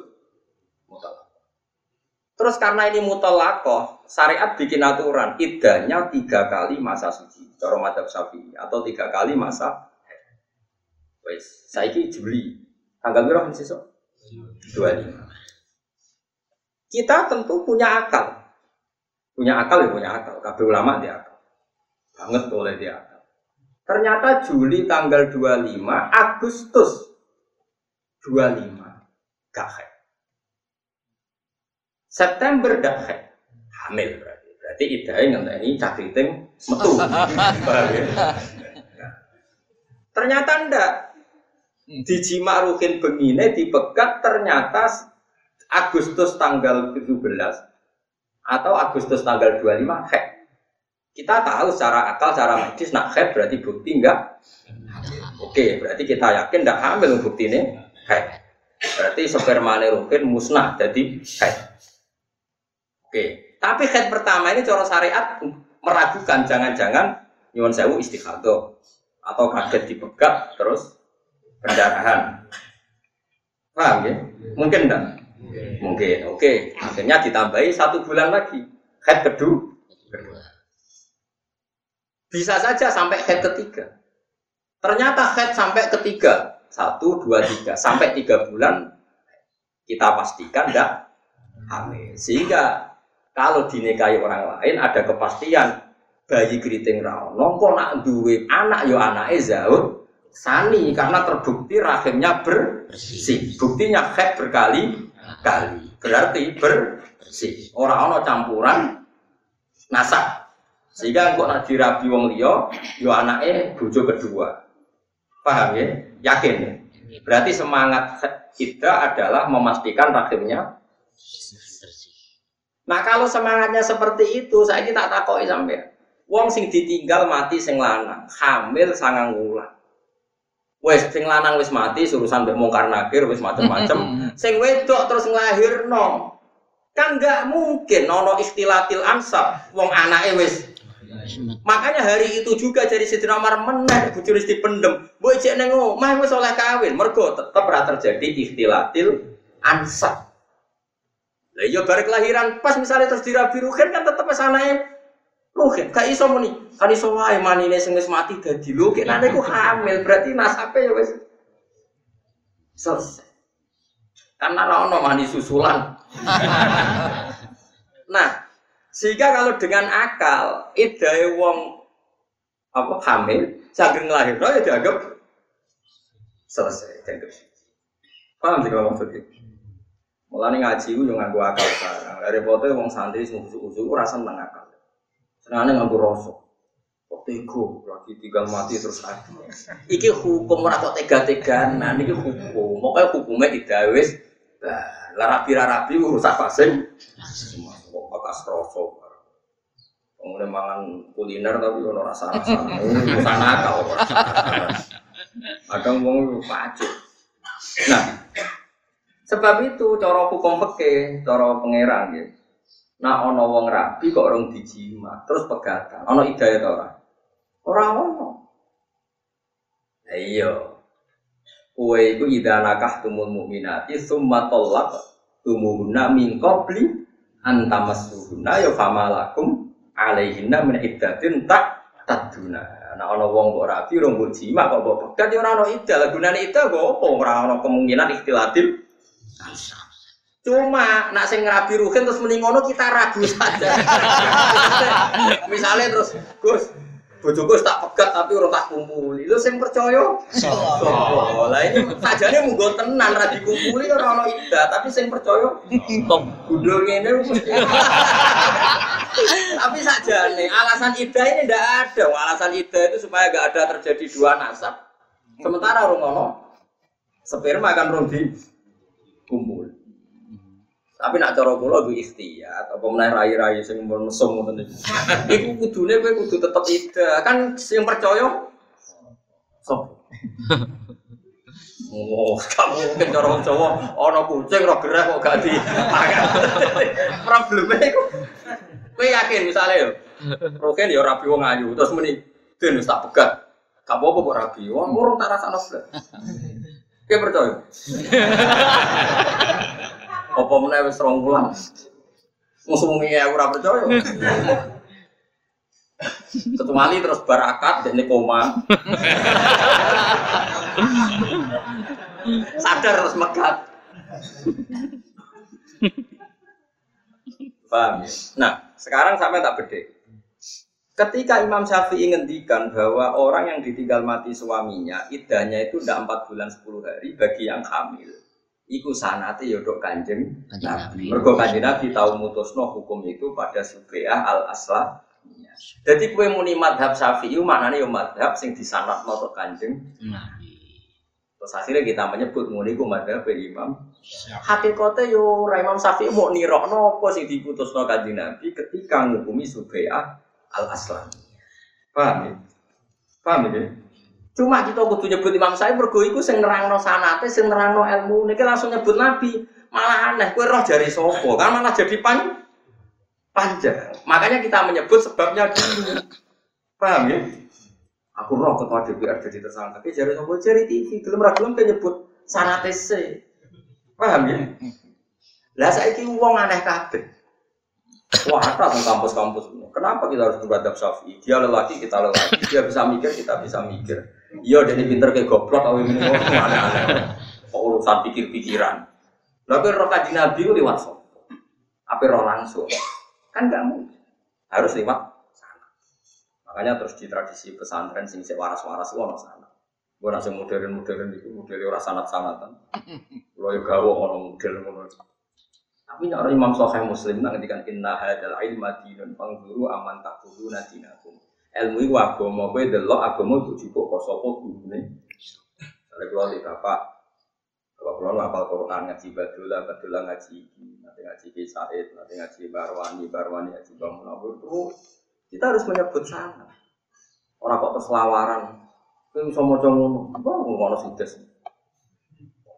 mutolako. Terus karena ini mutolako, syariat bikin aturan idahnya tiga kali masa suci. Cara madhab syafi'i atau tiga kali masa Wes, saiki Juli. Tanggal berapa besok? 25. Kita tentu punya akal. Punya akal ya punya akal. Kabeh ulama dia akal. Banget oleh dia akal. Ternyata Juli tanggal 25, Agustus 25 gak haid. September gak haid. Hamil berarti. Berarti idahnya ngenteni cakriting metu. ya? Ternyata ndak. Di Jima Rukin Bengine dipegat ternyata Agustus tanggal 17 atau Agustus tanggal 25 haid. Kita tahu secara akal, secara medis, nak head berarti bukti enggak? Oke, berarti kita yakin enggak hamil bukti ini head. Berarti spermane rukin musnah jadi head. Oke, tapi head pertama ini cara syariat meragukan jangan-jangan nyuwun sewu istikhadah atau kaget dipegat terus pendarahan. Paham ya? Mungkin enggak? Mungkin. Oke, akhirnya ditambahi satu bulan lagi. Head kedua. Bisa saja sampai head ketiga. Ternyata head sampai ketiga. Satu, dua, tiga. Sampai tiga bulan kita pastikan tidak hamil. Sehingga kalau dinikahi orang lain ada kepastian bayi keriting rawon. Nongko nak duwe anak yo anak jauh sani karena terbukti rahimnya bersih. Buktinya head berkali kali. Berarti bersih. Orang-orang campuran nasab. Sehingga kok nak dirabi wong liya, yo anake bojo kedua. Paham ya? Yakin. Berarti semangat kita adalah memastikan rahimnya Nah kalau semangatnya seperti itu, saya kita takoi sampai Wong sing ditinggal mati sing lanang, hamil sangang wulan. Wes sing lanang wis mati, urusan mbek mungkar nakir wis macem-macem. sing wedok terus nglahirno. Kan enggak mungkin nono istilatil ansab, wong anake wis Makanya hari itu juga jadi Siti Umar menang bujur dipendem. Boy cek neng mah wis oleh kawin. Mergo tetep ora terjadi ikhtilatil ansab. Lah iya barek kelahiran pas misalnya terus dirabi kan tetep anake ruhin. Gak iso muni. Kan iso wae manine sing wis mati dadi ruhin. Nanti ku hamil berarti nasabe ya wis selesai. Karena ora ono mani susulan. nah, sehingga kalau dengan akal, idai wong apa hamil, saking lahir, ya dianggap selesai, dianggap Paham sih kalau maksudnya? Mulai ngaji itu yang ngaku akal sekarang. Dari foto wong santri usuk-usuk rasa seneng akal. Senangnya nganggur rosok. Kok tego lagi tinggal mati terus lagi. Iki hukum ora kok tega-teganan, iki hukum. Pokoknya hukumnya tidak wis. Lah rapi rapi urusan pasing. Semua kok bekas rosok. Kemudian mangan kuliner tapi ono rasa-rasa. Urusan akal. Kadang wong. Nah, sebab itu cara hukum fikih, cara pangeran gitu. Nah ana wong rabi kok orang dijima, terus pegatan. Ana hidayah ta ora? Ono. Lah iya. Kowe iku idza nakahtumul mukminati tsumma talaq tumuhunna min qabli an tamassuhunna ya famalakum alaihinna min iddatin tak taduna. Nah ana wong kok rabi rong mbok kok mbok pegat ya ono iddah. Gunane iddah kok apa ora ono kemungkinan ikhtilatil Cuma nak sing ngerabi ruhin terus mending ngono kita ragu saja. Misalnya terus Gus bojoku tak pegat tapi orang tak kumpuli. Lu sing percaya? Sopo. Lah ini sajane munggo tenan ra dikumpuli ora ono ida, tapi sing percaya kok gundul ngene Tapi sajane alasan ida ini ndak ada. Alasan ida itu supaya gak ada terjadi dua nasab. Sementara orang ono sperma akan rong kumpul. Tapi nak cara kula ku ikhtiyat, apa meneh rai-rai sing mun mesum ngoten. Iku kudune kowe kudu tetep ida. Kan sing percaya sop. Oh, kamu mungkin cara wong Jawa ana kucing ora gerah kok gak di. Probleme iku. Kowe yakin misalnya yo. Roken yo rabi wong ayu terus muni den tak pegat. Gak apa-apa kok rabi. Wong urung tak rasakno blas. Kowe percaya? Apa meneh wis rong wulan. Musuh-musuh ya ora percaya. Terus barakat dan koma. Sadar terus megat. Paham ya? Nah, sekarang sampai tak beda. Ketika Imam Syafi'i ngendikan bahwa orang yang ditinggal mati suaminya, idahnya itu tidak 4 bulan 10 hari bagi yang hamil. Iku sanate ya dok kanjeng Nabi. Mergo kanjeng Nabi tahu mutusno hukum itu pada Subeah al Aslah. Jadi kue muni madhab Syafi'i maknanya ya madhab sing disanat tok kanjeng Nabi. Terus hasilnya kita menyebut muni ku madhab Imam. Hakikatnya yo Imam Syafi'i mau nirokno apa sing diputusno kanjeng Nabi ketika ngukumi Subeah al Aslah. Paham ya? Paham ya? Cuma kita kudu nyebut Imam Syafi'i mergo iku sing nerangno sanate, sing nerangno ilmu. Niki langsung nyebut Nabi. Malah aneh, kowe roh jari sopo? Kan malah jadi pan panjang. Makanya kita menyebut sebabnya dulu. Paham ya? Aku roh ketua DPR jadi tersangka. Tapi jari sopo jari TV. Belum ra belum nyebut sanate se. Paham ya? Lah saiki wong aneh kabeh. Wah, ada di kampus-kampus. Kenapa kita harus beradab Syafi'i? Dia lelaki, kita lelaki. Dia bisa mikir, kita bisa mikir. Iya, dia pinter kayak goblok, atau ini aneh-aneh. Urusan pikir-pikiran. Tapi roh kaji Nabi itu lewat so. Apa roh langsung? Kan gak mungkin. Harus lewat sana. Makanya terus di tradisi pesantren sing waras-waras ono sana. Gue nasi modern-modern itu model orang sanat-sanatan. Lo yang gawo ono model ngono. Tapi orang Imam Sahih Muslim nang ngendikan inna hadal ilma dinun fanzuru aman takfuruna dinakum ilmu itu agama kowe delok agama juga kok sapa gurune Kalau kalau di bapak kalau kalau apal Quran ngaji badula badula ngaji iki nanti ngaji ki Said nanti ngaji Barwani Barwani ngaji Bang Munawir. Itu kita harus menyebut sana. Orang kok terslawaran kowe iso maca ngono. Apa ngono sides.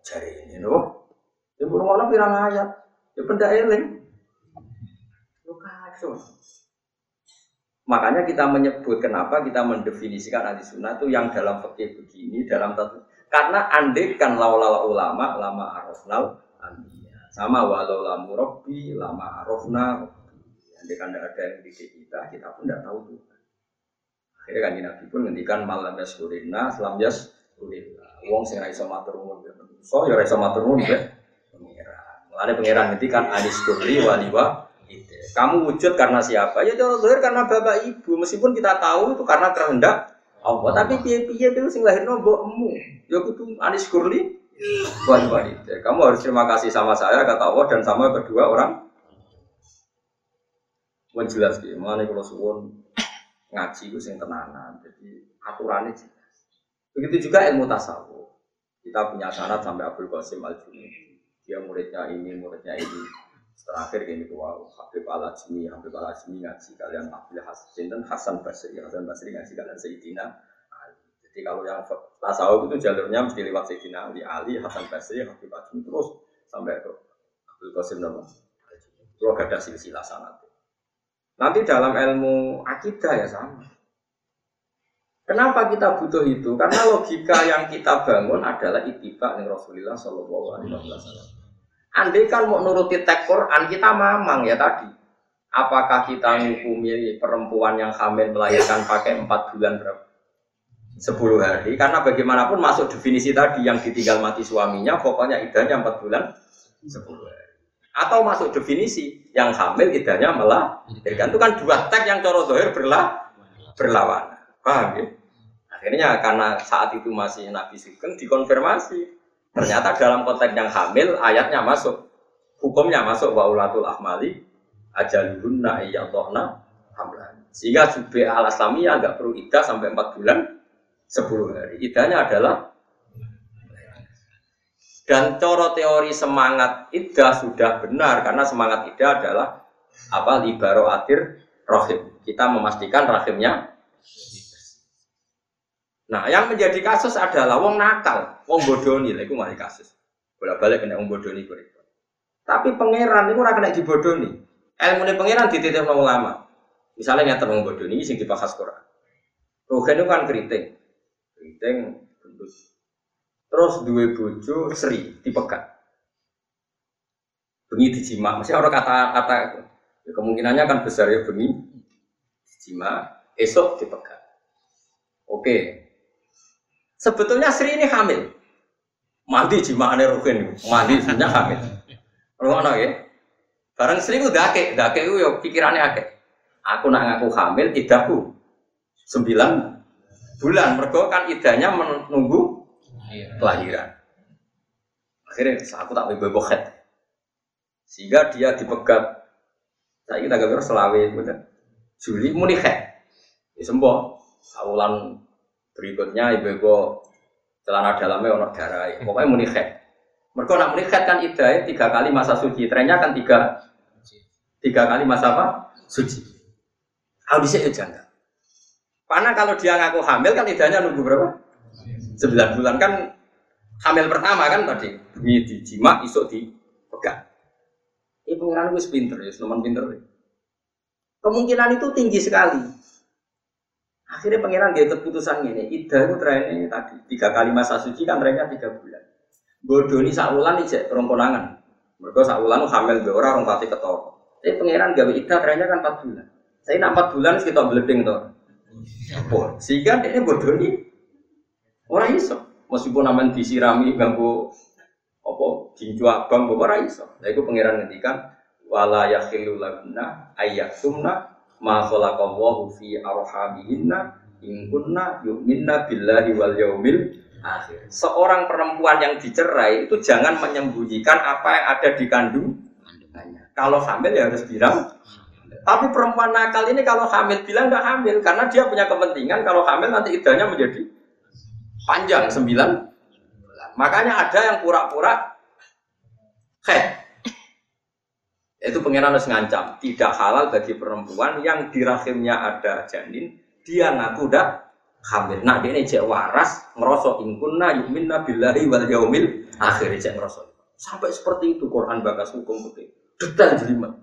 Jari ini loh ibu ngono pirang ayat. Ya benda eling. Lu kacau Makanya kita menyebut kenapa kita mendefinisikan ahli sunnah itu yang dalam fikih begini, dalam tentu karena andekan laulala ulama lama arafnal ambiya. Sama walau lamu robbi lama arafna Andekan tidak ada yang didik kita, kita pun tidak tahu tuh. Akhirnya kan Nabi pun ngendikan malam yaskurina, selam yaskurillah. Wong sing ra iso nuwun so ya ra iso matur nuwun ya pangeran. Mulane pangeran ngendikan anis kurli waliwa kamu wujud karena siapa? Ya cara lahir karena bapak ibu. Meskipun kita tahu itu karena kehendak Allah. Tapi piye piye itu sing lahir mbokmu. Ya kudu anis kurli. Buat wanita. Kamu harus terima kasih sama saya kata Allah dan sama kedua orang. Pun jelas gitu. Mana kalau suwon ngaji itu sing tenanan. Jadi aturannya jelas. Begitu juga ilmu tasawuf. Kita punya sanat sampai Abdul Qasim Al Dia muridnya ini, muridnya ini. Terakhir gini wow, Habib Al Ajmi, Habib Al Ajmi ngaji kalian Abdul Hasan dan Hasan Basri, Hasan Basri ngaji kalian Sayyidina Jadi kalau yang tasawuf itu jalurnya mesti lewat Sayyidina Ali, Ali, Hasan Basri, Habib Ajmi terus sampai ke Abdul Qasim nama. Kalau gak ada silsilah sanat. Nanti dalam ilmu akidah ya sama. Kenapa kita butuh itu? Karena logika yang kita bangun adalah itibak dengan Rasulullah Shallallahu Alaihi Wasallam. Andai kan mau nuruti teks Quran kita mamang ya tadi. Apakah kita menghukumi perempuan yang hamil melahirkan pakai empat bulan berapa? Sepuluh hari. Karena bagaimanapun masuk definisi tadi yang ditinggal mati suaminya, pokoknya idahnya empat bulan sepuluh hari. Atau masuk definisi yang hamil idahnya melahirkan. Itu kan dua teks yang coro dohir berlah, berlawanan. Paham ya? Akhirnya karena saat itu masih Nabi Sugeng dikonfirmasi. Ternyata dalam konteks yang hamil ayatnya masuk. Hukumnya masuk wa ulatul ahmali ajalunna iyadhna hamlan. Sehingga jube al aslamiyah nggak perlu idah sampai 4 bulan 10 hari. Idahnya adalah dan coro teori semangat idah sudah benar karena semangat idah adalah apa libaro atir rahim. Kita memastikan rahimnya. Nah, yang menjadi kasus adalah wong nakal, wong bodoni, itu mari kasus. Bolak balik kena wong bodoni Tapi pangeran itu ora kena dibodoni. Ilmu ini pangeran dititip ulama. Misalnya nyata wong bodoni ini sing dibahas Quran. Rogen itu kan keriting, keriting gendus Terus dua bojo seri dipegat. Bengi dijima, masih orang kata-kata. Ya, kemungkinannya kan besar ya bengi dijima, esok dipegat. Oke. Sebetulnya Sri ini hamil. Mandi ane rugen, mandi sebenarnya hamil. Rumah ya. Barang Sri udah dake, dake itu ya pikirannya akeh. Aku nak ngaku hamil, idahku sembilan bulan. Mereka kan idahnya menunggu kelahiran. Akhirnya aku tak bebohet. Sehingga dia dipegat. Saya kita gak selawe bener. Juli muni het. Ya sembuh. Saulan berikutnya ibu-ibu celana dalamnya ono darah. Pokoknya muni het. Mereka nak muni het kan idai tiga kali masa suci. Trennya kan tiga tiga kali masa apa? Suci. Audisi ya jangka. Karena kalau dia ngaku hamil kan idahnya nunggu berapa? Sembilan bulan kan hamil pertama kan tadi di dijima isuk dipegang. Ibu pengiran gue pinter ya, teman pinter. Kemungkinan itu tinggi sekali. Akhirnya pangeran dia keputusan ini, ida itu trennya tadi tiga kali masa suci kan trennya tiga bulan. Bodoh ini sakulan ijek rongkonangan. Mereka sakulan hamil dua orang pati ketor. Tapi pangeran gawe ida trennya kan empat bulan. Saya empat bulan kita beleding tuh. Sehingga dia bodoh ini Orang iso. Meskipun namanya disirami ganggu apa jinju abang bapak orang iso. Nah itu pangeran ngendikan wala yakhilu laguna ma khalaqallahu fi arhamihinna in kunna yu'minna billahi wal yaumil akhir. Seorang perempuan yang dicerai itu jangan menyembunyikan apa yang ada di kandung kandungannya. Kalau hamil ya harus bilang. Tapi perempuan nakal ini kalau hamil bilang nggak hamil karena dia punya kepentingan kalau hamil nanti idahnya menjadi panjang sembilan. Makanya ada yang pura-pura head. Itu pengiran harus ngancam. Tidak halal bagi perempuan yang di rahimnya ada janin, dia ngaku dah hamil. Nah, dia ini cek waras, ngerosok ingkunna yuminna billahi wal yaumil akhir cek ngerosok. Sampai seperti itu Quran bakas hukum putih. Detail jelimet.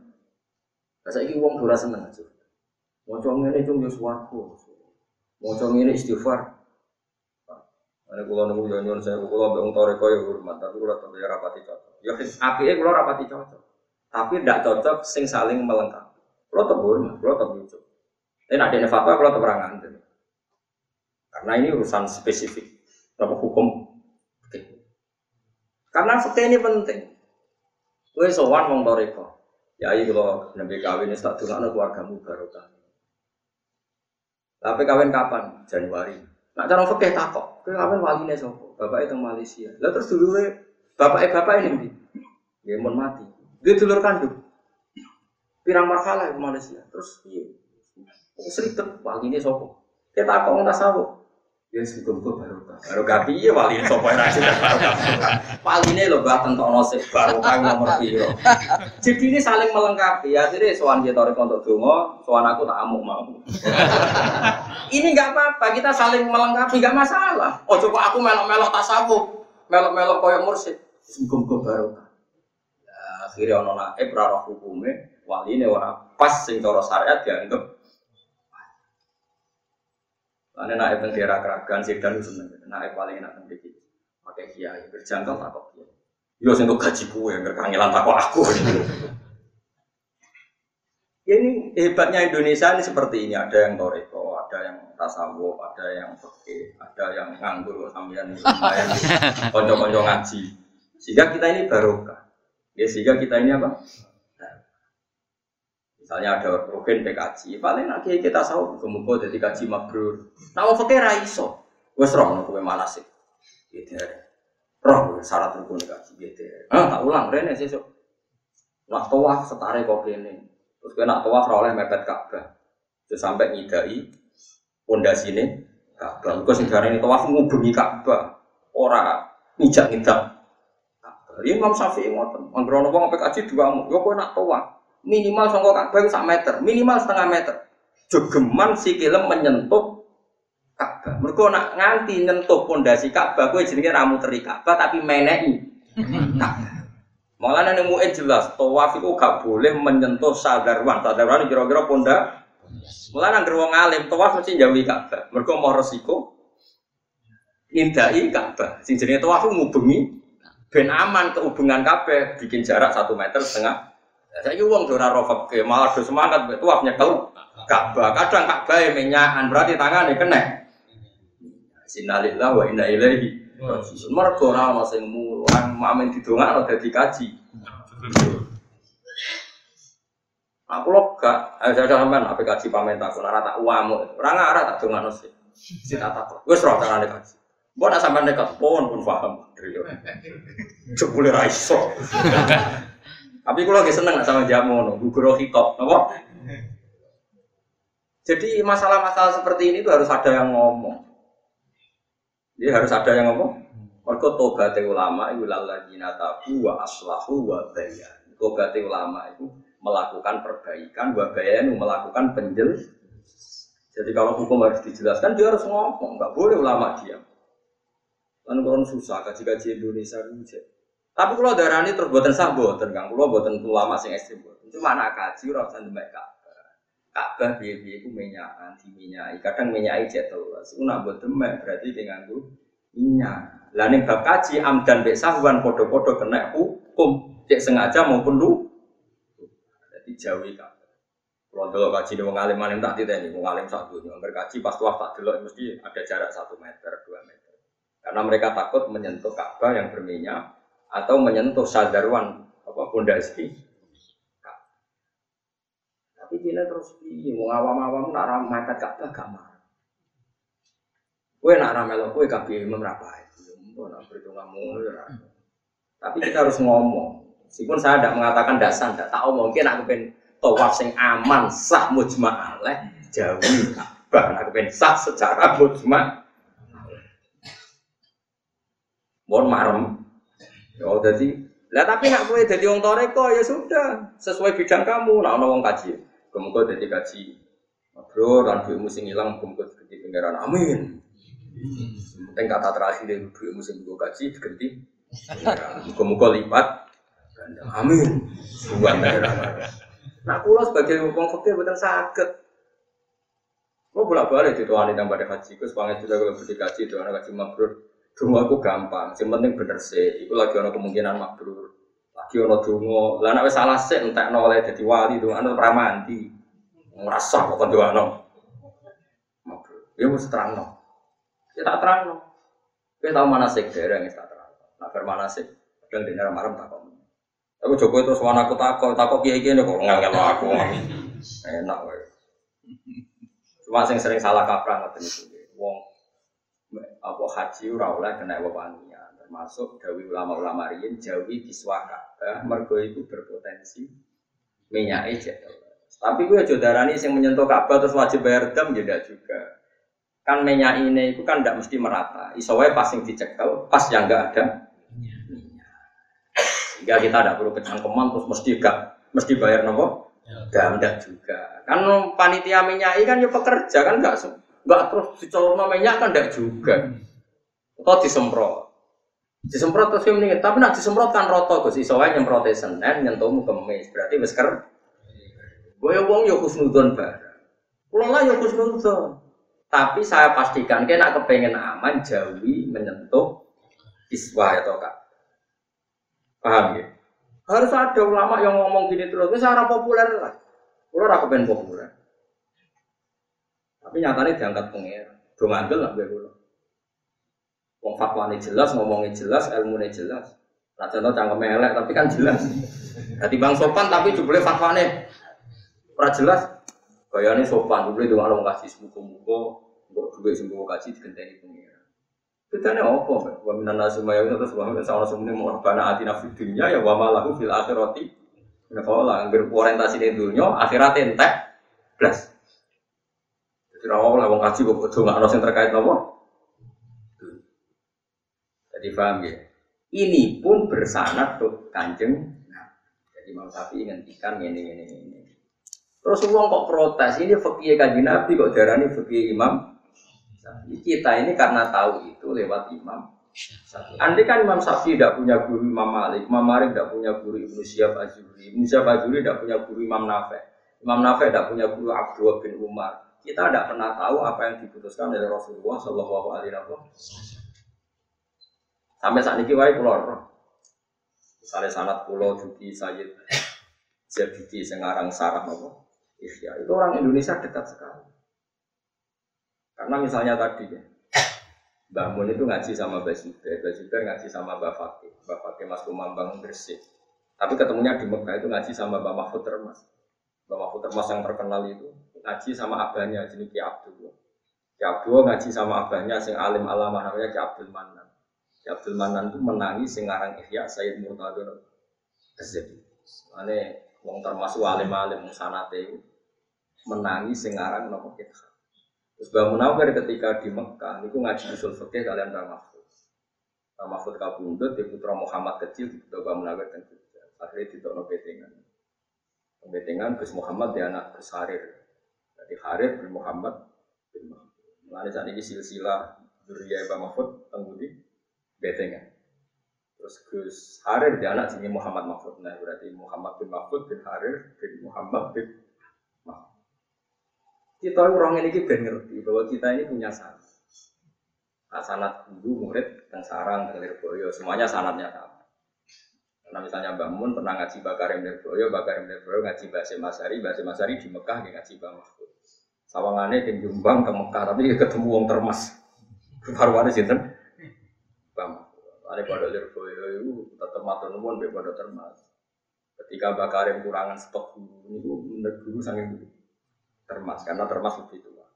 Saya ini uang dora seneng aja. Mau ini cuma suaraku. Mau ini istighfar. Ini kulo nunggu nyon saya kulo bang toreko ya hormat, tapi kulo tentu ya rapati cocok. Ya api kulo rapati cocok, tapi tidak cocok sing saling melengkapi. Tetap hormat, kulo tetap lucu. Tapi ada yang fatwa tetap ngantin. Karena ini urusan spesifik, apa hukum. Karena fakta ini penting. Kue sowan wong toreko. Ya iya kalau nabi kawin ini tak keluarga keluargamu barokah. Tapi kawin kapan? Januari. Nak cara fikih takok, kowe kapan waline sapa? Bapak itu Malaysia. Lah terus dulu bapak eh bapak ini ndi? Ya mun mati. Dia dulur kandung. pirang marhalah di Malaysia. Terus iya. Seribet wali ini sopo. Kita kok nggak tahu. Ya sebelum itu baru baru gapi ya wali ini sopo yang rajin baru Wali ini loh gak tentu nasib baru kan nomor piro. Jadi ini saling melengkapi ya. Jadi soal dia tarik untuk dungo, soal aku tak amuk mau. ini nggak apa-apa, kita saling melengkapi nggak masalah. Oh coba aku melok-melok tasawuf, melok-melok koyok mursid. Sebelum baru Ya, akhirnya ono naib rara hukumnya wali ini orang pas sing cara syariat dianggap karena naik teng daerah keragan sih dan seneng. Naik paling enak teng dikit. Pakai kiai berjangkau tak kok kiai. Yo sing gaji kue yang kangelan tak aku. Ya, ini hebatnya Indonesia ini seperti ini. Ada yang toreko, ada yang tasawuf, ada yang fakih, ada yang nganggur sambian konco-konco ngaji. Sehingga kita ini barokah. Ya, sehingga kita ini apa? Misalnya ada rukun PKJ, paling nanti kita tahu kemudian jadi kaji mabrur. Nah, fakir raiso, gue serong nopo mana sih? Gitu ya. Roh syarat rukun kaji gitu. Ah, tak ulang rene sesuk. Nak tawaf setare kok kene. Terus gue nak tawaf oleh mepet Ka'bah. Terus sampai nyidai pondasine Ka'bah. Gue sing ini tawaf ngubengi Ka'bah. Ora mijak ngidak. Iya Imam Syafi'i ngoten. Ana wong PKJ dua mu, yo kowe nak tawaf minimal songkok Ka'bah sak meter, minimal setengah meter. Jogeman si kilem menyentuh Ka'bah. Mereka nak nganti nyentuh pondasi Ka'bah, gue jenenge ramu teri Ka'bah tapi menei. Ka'bah. Malah nang mu'in jelas, tawaf itu gak boleh menyentuh sadarwan. Sadarwan kira-kira ponda. Malah nang wong alim tawaf mesti jauhi Ka'bah. Mereka mau resiko ngindai Ka'bah. Sing jenenge tawaf ngubengi ben aman kehubungan Ka'bah bikin jarak satu meter setengah saya uang dora rofak ke malah do semangat tuaf nyekel Ka'bah. Kadang Ka'bah yang menyakan berarti tangannya kena. Sinalillah wa inna ilaihi Mergo ora ana sing mulang mamen didongakno dadi kaji. Aku lo gak, ada sampean apa kaji pamen tak ora tak uamu. Ora ngarah tak dongakno sih. Si tak tak. Wis ora kaji. Mbok nak sampean nekat pun pun paham. Jebule ra iso. Tapi kalau lagi seneng sama jamu, no, gugur hitop, apa? Jadi masalah-masalah seperti ini tuh harus ada yang ngomong. Jadi harus ada yang ngomong. Mereka tobat ulama itu laladzina tabu wa aslahu wa bayan. Tobat ulama itu melakukan perbaikan, wa bayan melakukan penjel. Jadi kalau hukum harus dijelaskan, dia harus ngomong. Nggak boleh ulama diam. Kan orang susah, kaji-kaji Indonesia itu tapi kalau darah ini terus buatan sah buatan kang, kalau buatan ulama sing ekstrim buatan. Cuma anak kaji orang usah demek Ka'bah. Ka'bah biaya biaya itu minyak, anti minyak. Kadang minyak jet terus. Una buat demek berarti dengan itu minyak. Lah ning bab kaji amdan bek sahwan podo-podo kena hukum cek sengaja maupun lu. Jadi jauhi Ka'bah. Kalau dulu kaji nih wong alim tak tidak nih wong alim satu nih. Berkaji pas tuah tak dulu mesti ada jarak satu meter dua meter. Karena mereka takut menyentuh Ka'bah yang berminyak atau menyentuh sadarwan apa pondasi tapi dia terus piye mau awam-awam nak ram mepet Ka'bah gak marah. Kowe nak ramelo kowe kabeh imam ra nak perhitunganmu ya tapi kita harus ngomong. Meskipun saya tidak mengatakan dasar tidak tahu mungkin aku pengen tawaf sing aman sah mujma'aleh jauhi Ka'bah aku pengen sah secara mujma' mohon marem Oh jadi, lah tapi nak boleh jadi orang toreko ya sudah sesuai bidang kamu. Nah orang kaji, kamu kau jadi kaji. Bro, dan duitmu sing hilang, kamu kau ganti pangeran. Amin. Penting kata terakhir dari duitmu sing gue kaji diganti. Kamu kau lipat. Amin. Buat. Nah, pulau sebagai orang fakir betul sakit. Lo bolak balik itu wanita yang pada haji, gue sepanjang juga kalau berdikaji itu anak kaji mabrur. Dungo aku gampang, yang penting bener sih. Iku lagi ono kemungkinan makbrur. Lagi ono dungo. Lah nek salah sih entek oleh jadi wali dungo anu pramandi. Ngrasa kok dungo ono. Makbrur. Ya mesti terangno. Ya tak terangno. Kowe tau mana sih dereng tak terangno. Nah bar mana sih? Kadang dene marem takok. Aku Joko terus wana aku takok, takok kiai kiai kok ngangel aku. Enak wae. Cuma sing sering salah kaprah ngoten iki. Apa haji ora oleh kena wewangian termasuk dawi ulama-ulama riyin jauhi biswa Ka'bah mergo itu berpotensi minyak jet. Tapi gue aja darani yang menyentuh Ka'bah terus wajib bayar dam ya juga. Kan minyak ini itu kan tidak mesti merata. Isowai pas yang dicekel, pas yang enggak ada. Sehingga kita tidak perlu kecangkeman terus mesti gak mesti bayar nopo. Dam enggak juga. Kan panitia minyak kan ya pekerja kan enggak enggak terus dicolok minyak kan enggak juga. Atau disemprot. Disemprot terus mendingan, tapi nak disemprot kan roto Gus iso wae nyemprote Senin nyentuhmu Kamis. Berarti wis ker. Gue wong yo khusnudon bareng. Kulo lah yo khusnudon. Tapi saya pastikan kena kepengen aman jauhi menyentuh iswa atau kak. Paham ya? Harus ada ulama yang ngomong gini terus. Ini secara populer lah. Kulo ora kepengen populer. Tapi nyatanya diangkat pengen. Dong ngandel lah gue kulo. Wong fatwane jelas, ngomongnya jelas, ilmunya jelas. Nah contoh cangkem elek tapi kan jelas. Jadi bang sopan tapi juga fatwane ora jelas. Kayaknya sopan, juga itu kalau kasih sebuku-buku, buku juga sebuku kasih digenteni pengira. Bedanya apa? Wa minan nasi maya itu terus wa minan sama semua mau bana atina fid dunya ya wa malahu fil akhirati. Nah kalau lah orientasi di dunia akhirat entek plus. Jadi rawa lah wong kaji kok nggak harus yang terkait apa? Jadi paham ya? Ini pun bersanad tuh kanjeng. Nah, jadi Imam Syafi'i ngendikan ini ini ini. Terus uang kok protes ini fakih kanjeng Nabi kok darani fakih Imam. Kita ini karena tahu itu lewat Imam Andai kan Imam Syafi'i tidak punya guru Imam Malik, Imam Malik tidak punya guru Ibnu Syihab Azuri, Ibnu Syihab Azuri tidak punya guru Imam Nafe, Imam Nafe tidak punya guru Abdullah bin Umar. Kita tidak pernah tahu apa yang diputuskan oleh Rasulullah Shallallahu Alaihi Wasallam. Sampai saat ini wae roh. Misalnya sanat pulau Juki Sayyid Zabidi Sengarang Sarah nopo. Iya, itu orang Indonesia dekat sekali. Karena misalnya tadi ya, Mbah Mun itu ngaji sama Mbah Zubair, Mbah Zubair ngaji sama Mbah Fakih, Mbah Fakih Mas Kumambang Gresik. Tapi ketemunya di Mekah itu ngaji sama Mbah Mahfud Termas. Mbah Mahfud Termas yang terkenal itu ngaji sama abahnya jenis Ki Abdul. Ki Abdul ngaji sama abahnya sing alim alamah namanya Ki Abdul Manan. Ya Abdul Manan itu menangis singarang Ihya Sayyid Murtadur Ghazali. Ane wong termasuk alim-alim sanate itu menangis singarang nopo kita. Terus Mbak Munawir ketika di Mekah itu ngaji usul fikih kalian Mbak Mahfud. Mbak Mahfud kabundut di putra Muhammad kecil di Mbak Munawir dan. Akhirnya di Tono Betengan. Betengan Gus Muhammad di anak Gus Harir. Jadi Harir bin Muhammad bin Mahfud. Mulai saat ini silsilah Duriya Mbak Mahfud tenggudi Betengan. Terus Gus Harir dia anak sini Muhammad Mahfud. Nah berarti Muhammad bin Mahfud bin Harir bin Muhammad bin Mahfud. Kita orang ini ben ngerti bahwa kita ini punya sanat. Nah, sanat guru, murid, dan sarang, dan lirboyo, semuanya sanatnya sama. Karena misalnya Mbak Mun pernah ngaji Bakarim Lirboyo, Bakarim Lirboyo ngaji Basim Masari, Basim Masari di Mekah dia ngaji Mbak Mahfud. Sawangannya di Jombang ke Mekah, tapi ketemu wong termas. Farwane sinten? Ane pada Lirboyo itu tetap matur nuwun be pada termas. Ketika Bakarim kurangan stok guru itu menurut guru sangat termas karena termas lebih tua.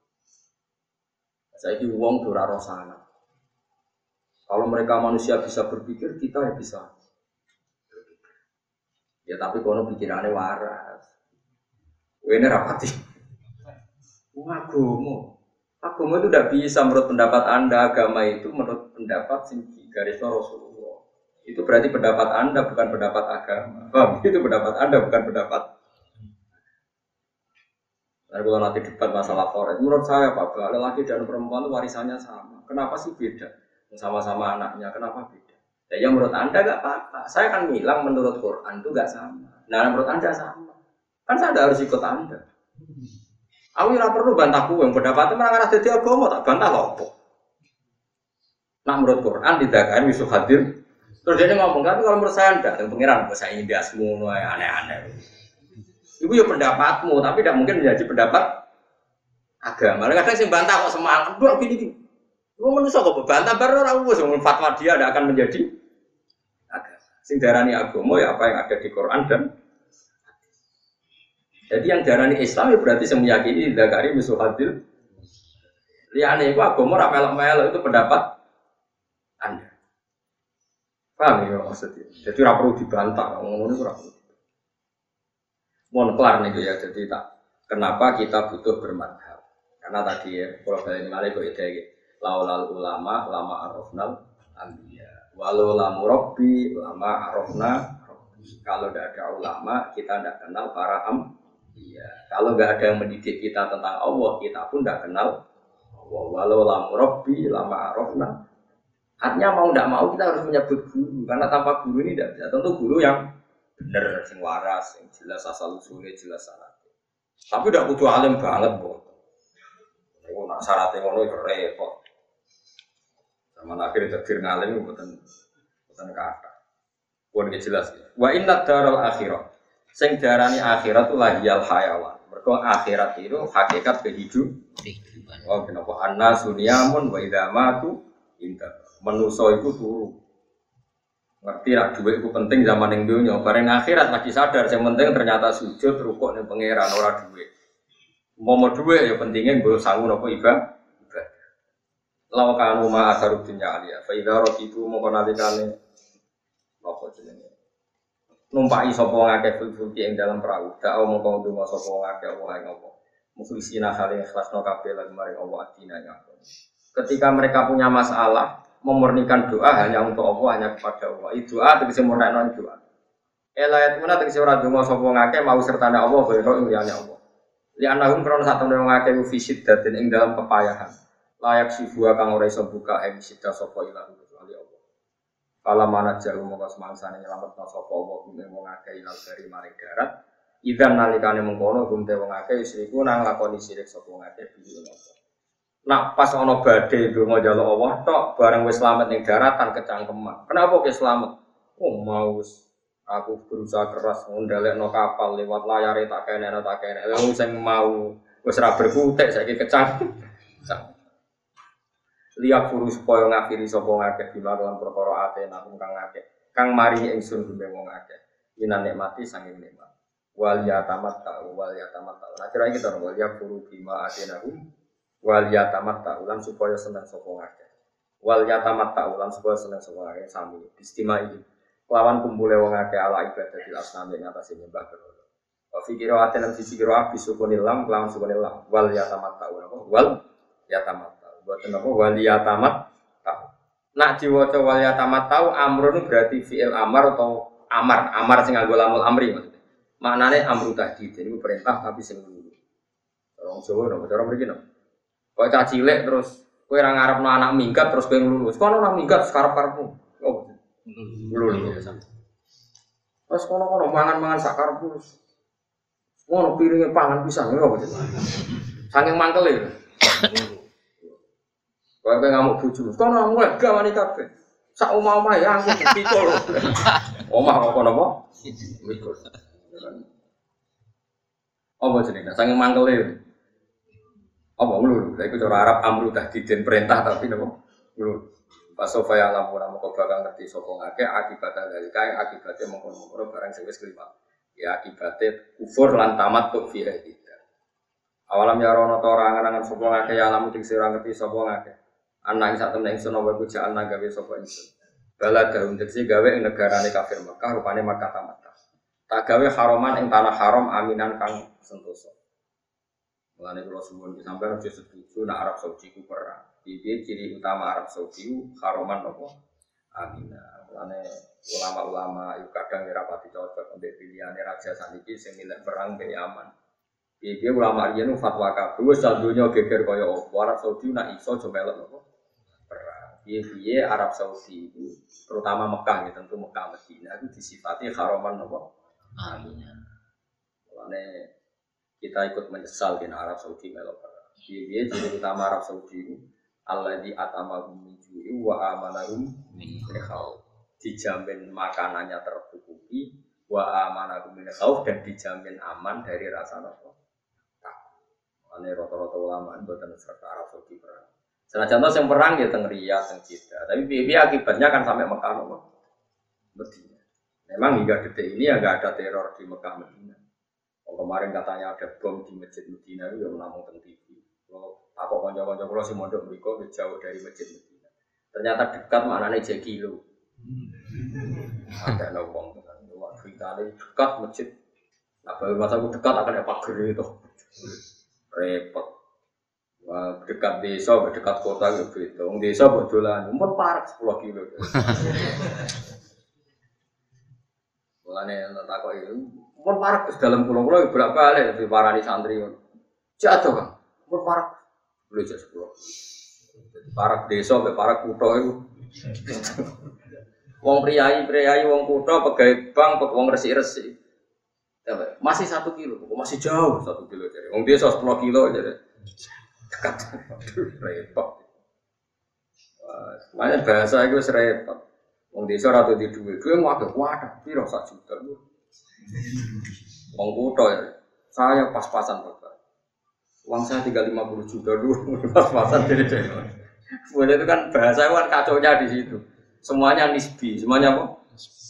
Saya ini uang dura rosana. Kalau mereka manusia bisa berpikir, kita ya bisa. Ya tapi kono pikirannya waras. Ini rapati. Agama. Agama itu tidak bisa menurut pendapat anda. Agama itu menurut pendapat sing garis Rasulullah. Itu berarti pendapat Anda bukan pendapat agama. Oh, itu pendapat Anda bukan pendapat. Nah, kalau nanti debat masalah forest, menurut saya Pak, laki dan perempuan itu warisannya sama. Kenapa sih beda? Sama-sama anaknya, kenapa beda? Ya, yang menurut Anda gak apa-apa. Saya kan bilang menurut Quran itu gak sama. Nah, menurut Anda sama. Kan saya harus ikut Anda. Aku tidak perlu bantah yang pendapatnya malah ada di agama, tak bantah loh. Nah menurut Quran tidak kan bisa hadir. Terus dia ngomong tapi kalau menurut saya enggak, yang pengiran saya ini semua aneh-aneh. Ibu ya pendapatmu, tapi tidak mungkin menjadi pendapat agama. Kadang sih bantah kok semangat, dua gini gini. Ibu manusia kok bantah baru orang bos, fatwa dia tidak akan menjadi agama. Sing darani agama ya apa yang ada di Quran dan jadi yang darani Islam ya berarti saya meyakini Zakari musuh hadir. Liane itu agama ramelok-melok itu pendapat anda. Paham ya maksudnya? Jadi tidak perlu dibantah, ini kurang perlu. mohon kelar nih ya jadi tak kenapa kita butuh bermadhab karena tadi ya kalau kalian malah ide gitu laulal ulama lama arofnal ambiya walau lamu robbi lama arofna kalau tidak ada ulama kita tidak kenal para am iya kalau nggak ada yang mendidik kita tentang Allah kita pun tidak kenal Allah walau lamu robbi lama arofna artinya mau tidak mau kita harus menyebut guru karena tanpa guru ini tidak bisa tentu guru yang benar sing waras, sing jelas asal usulnya jelas syarat. Tapi udah butuh alim banget, bu. Aku nak syaratnya ngono itu repot. Sama akhir takdir ngalim bukan bukan kata. Bukan jelas ya. Wa inna daral akhirat. Sing darani akhirat itu lahiyal hayawan. Mereka akhirat itu hakikat kehidupan. Oh, kenapa anna sunyamun wa idza matu inta. Menuso itu turu ngerti lah duit itu penting zaman yang dunia bareng akhirat lagi sadar yang penting ternyata sujud rukuk nih pangeran ora duit mau mau duit ya pentingnya gue sanggup nopo ibadah Lau kanu ma asaru dunya alia. Fa itu mau jenenge. Numpai sapa ngake fulki ing dalam perahu. Da'au mongko ndonga sapa ngake Allah ing apa. Mukhlisina kali ikhlasno kabeh lan maring Allah adina Ketika mereka punya masalah, memurnikan doa hanya untuk Allah, hanya kepada Allah. Itu doa tegese non doa. Elayat mana tegese ora donga sapa ngake mau sertane Allah kaya liyane Allah. Li anahum krono sak temne ngake fisid datin ing dalam kepayahan. Layak sibua kang ora iso buka ing sida sapa ilah kecuali Allah. Kala mana jalu mongko semangsane nyelametno sapa Allah kuwi wong ngake ilal dari mari darat. Idan nalikane mengkono gumte wong akeh isriku nang lakoni sirik sapa ngake bihi Allah. Nak pas ono badai itu mau jalur Allah tok bareng wis selamat ning daratan kecangkeman. Kenapa ke selamat? Oh mau aku berusaha keras no kapal lewat layar tak kene tak kene. Lalu sing mau wis ra berkutik saiki kecang. Lihat furu supaya ngakhiri sapa ngakeh di lan perkara ate nakum kang ngakeh. Kang mari ingsun gume wong akeh. Minan nikmati sanging nikmat. Wal yatamat ta wal yatamat ta. Nah kira kita wal yakfuru bima atenakum wal yatamat ta'ulan supaya senang sapa ngake wal yatamat ta'ulan supaya senang sapa ngake sami ini lawan kumpule wong akeh ala ibadah di asnami ing atas nyembah berhala wa fi qira'atin lan sisi qira'ah bisukunil lam lawan sukunil lam wal yatamat ta'ulan wal yatamat ta'u boten apa wal yatamat ta'u nak diwaca wal yatamat ta'u amrun berarti fi'il amar atau amar amar sing nganggo lamul amri maksudnya maknane amru tadi jadi perintah tapi sing dulu orang Jawa nopo cara mriki nopo Kau cah cilik terus kue orang Arab no anak minggat terus kue lulus. Kau anak minggat sekarang karepmu. Oh, lulus. Terus kono kono mangan mangan sakar pus. Ngono piringnya pangan pisang apa Saking mangkel ya. Kau kue ngamuk. Kau nang mulai gak wani kafe. Sak omah omah ya aku pikul. Omah kok kono apa? Mikul. Apa jenenge? Saking mangkel ya. Apa ngelulu? Lah iku cara Arab amru tahdidin perintah tapi nopo? Ngelulu. Pas sofa ya lamu namu kau bakal ngerti sopo ngake akibatnya dari kaya akibatnya mengkono mengkono barang sing wis kelima. Ya akibatnya kufur lan tamat tuh via kita. Awalam ya rono to orang angan sopo ngake ya lamu ting sira ngerti sopo ngake. Anak sak temen ingsun apa bujaan gawe sopo ingsun. Bala daun tegese gawe ing negarane kafir Mekah rupane Makkah tamat. Tak gawe haroman ing tanah haram aminan kang sentosa. Mulane kalau suwun sampai harus setuju nak Arab Saudi ku perang. Jadi ciri utama Arab Saudi haroman nopo Amina. Mulane ulama-ulama itu kadang ya rapati cocok untuk pilihan raja saniki sing perang be aman. Jadi ulama nu fatwa kabeh wis dunya geger kaya opo Arab Saudi nak iso coba melok perang. Piye Arab Saudi itu terutama Mekah ya tentu Mekah Medina itu disifati haroman nopo Amina. Mulane kita ikut menyesal di Arab Saudi melok Dia jadi utama Arab Saudi itu Allah di atamahum minjui wa amanahum min Dijamin makanannya tercukupi wa amanahum min dan dijamin aman dari rasa nopo. Ane rata-rata ulama buatan serta Arab Saudi perang. Senajan yang perang ya teng Riyadh, teng Jeddah. Tapi akibatnya kan sampai Mekah nopo. Medina. Memang hingga detik ini ya nggak ada teror di Mekah Medina. Oh, kemarin katanya ada bom di masjid Medina itu yang menamung teng TV. Kalau aku konco-konco kalau si mondok mereka jauh dari masjid Medina. Ternyata dekat mana nih kilo. Ada kan. Wah, kita dekat masjid Apa masa aku dekat akan ada pagar itu. Repot. Wah, dekat desa, dekat kota gitu. Wong desa buat dolan, umur parah 10 kilo. Mulane tak kok itu, umur parah ke dalam pulau-pulau berapa kali di parani santri. Jatuh kan, umur parah. Boleh jadi sepuluh. Jadi parah desa, parah kutho itu. Wong priayi, priayi, wong kutho, pegawai bank, wong resi-resi. Masih satu kilo, masih jauh satu kilo jadi. Wong desa sepuluh kilo jadi. Dekat, repot. Makanya bahasa itu repot. Wong desa ratu di duit, duit mau ada wadah, piro sak juta. Wong kutho ya, saya pas-pasan bapak. Uang saya tinggal lima puluh juta dulu, pas-pasan jadi jadi. Boleh itu kan bahasa kan kacaunya di situ. Semuanya nisbi, semuanya apa?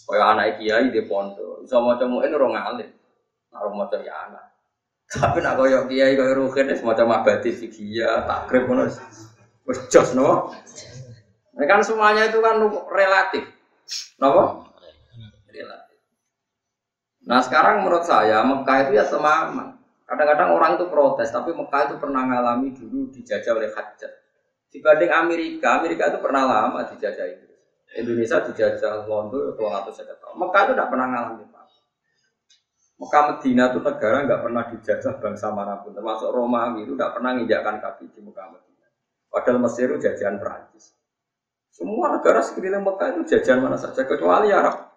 Kayak anak kiai di pondok, bisa ini orang alim, naruh mau ya anak. Tapi nak koyok kiai koyok rugen, semacam abadi fikih, takrib pun harus jos no. Ini kan semuanya itu kan relatif, no? Relatif. Nah sekarang menurut saya Mekah itu ya semaman. Kadang-kadang orang itu protes, tapi Mekah itu pernah mengalami dulu dijajah oleh Hajjat. Dibanding Amerika, Amerika itu pernah lama dijajah Inggris. Indonesia dijajah London itu atau saya tahun. Mekah itu tidak pernah mengalami apa. Mekah Medina itu negara nggak pernah dijajah bangsa mana pun, termasuk Romawi itu nggak pernah menginjakkan kaki di Mekah Medina. Padahal Mesir itu jajahan Perancis. Semua negara sekeliling Mekah itu jajahan mana saja kecuali Arab.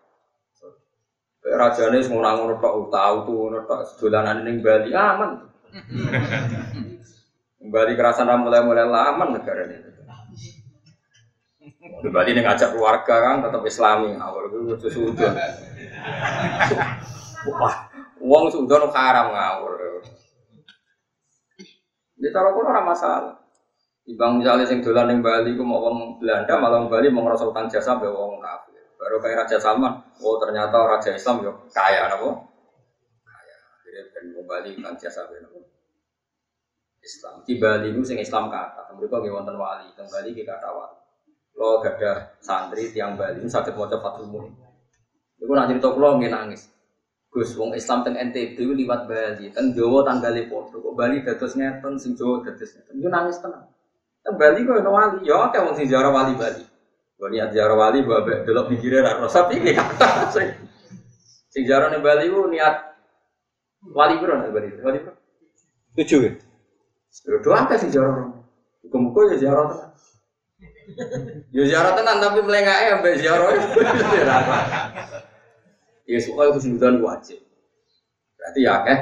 Rajane semua ngono tok tahu tuh ngono tok dolanan ning Bali aman. Bali kerasan mulai-mulai lama negara ini. Di Bali nih ngajak keluarga kan tetap Islami, awal itu sudah. Wah, uang sudah haram ngawur. Di taruh pun orang masalah. Ibang misalnya sing dolan ning Bali ku mau wong Belanda malah Bali mau ngerasa utang jasa be wong kafir. Baru kayak Raja Salman, oh ternyata Raja Islam yo kaya napa? Kaya. Jadi ben wong Bali utang jasa be napa? Islam. Di Bali itu sing Islam kata, mereka nggih wonten wali, teng Bali ki kata wali. Lo gada santri tiang Bali sakit maca Fathul Muin. Iku nak cerita kula nggih nangis. Gus wong Islam teng NTB liwat Bali, teng Jawa tanggali padha. Kok Bali dados ngeten, sing Jawa dados ngeten. Iku nangis tenan. Teng Bali kok ono wali, ya akeh wong sing ziarah wali Bali. Kok niat ziarah wali mbok delok pikire ra rasa piye kata sing sing ziarah ning Bali ku niat wali piro nek Bali? Wali piro? Tujuh ya? Ya doa apa sih ziarah? Muka-muka ya ziarah tenan. Ya ziarah tenan tapi melengake ambek ziarah. Ya suka itu sudah wajib. Berarti ya akeh.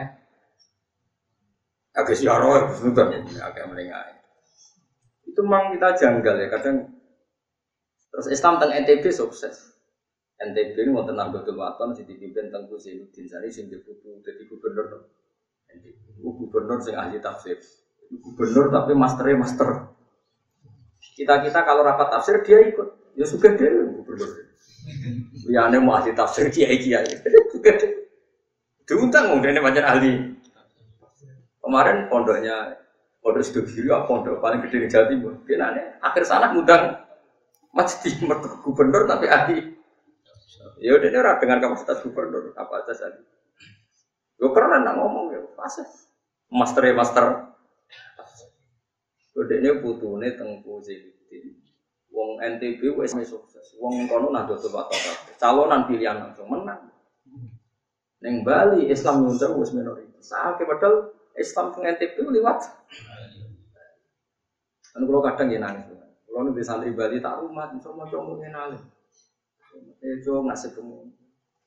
Akeh ziarah itu sudah akeh melengake. Itu memang kita janggal ya kadang. Terus Islam tentang NTB sukses. NTB ini mau tenang betul waton, si dipimpin tentang Zainuddin Sari, sing diputu jadi gubernur. NTB, gubernur sing ahli tafsir gubernur tapi masternya master. Kita kita kalau rapat tafsir dia ikut, ya suka dia gubernur. Ya aneh mau ahli tafsir kiai, dia. Diundang mau dia macam ahli. Kemarin pondoknya pondok sido kiri, pondok paling gede di Jawa Timur. Dia nanya, akhir sana ngundang masjid gubernur tapi ahli. Ya udah ini dengan kapasitas gubernur apa aja tadi. Gue keren nak ngomong ya, pas master ya master ini putune tengku Zainuddin. Wong NTB wis sukses. Wong kono Nahdlatul Ulama Calonan pilihan langsung menang. Neng Bali Islam nyuncang wis minoritas. Sakit padahal Islam teng NTB liwat. Kan kalau kadang ya nangis. Kalau nih santri Bali tak rumah, semua cowok ngenalin. Eh cowok ngasih kamu.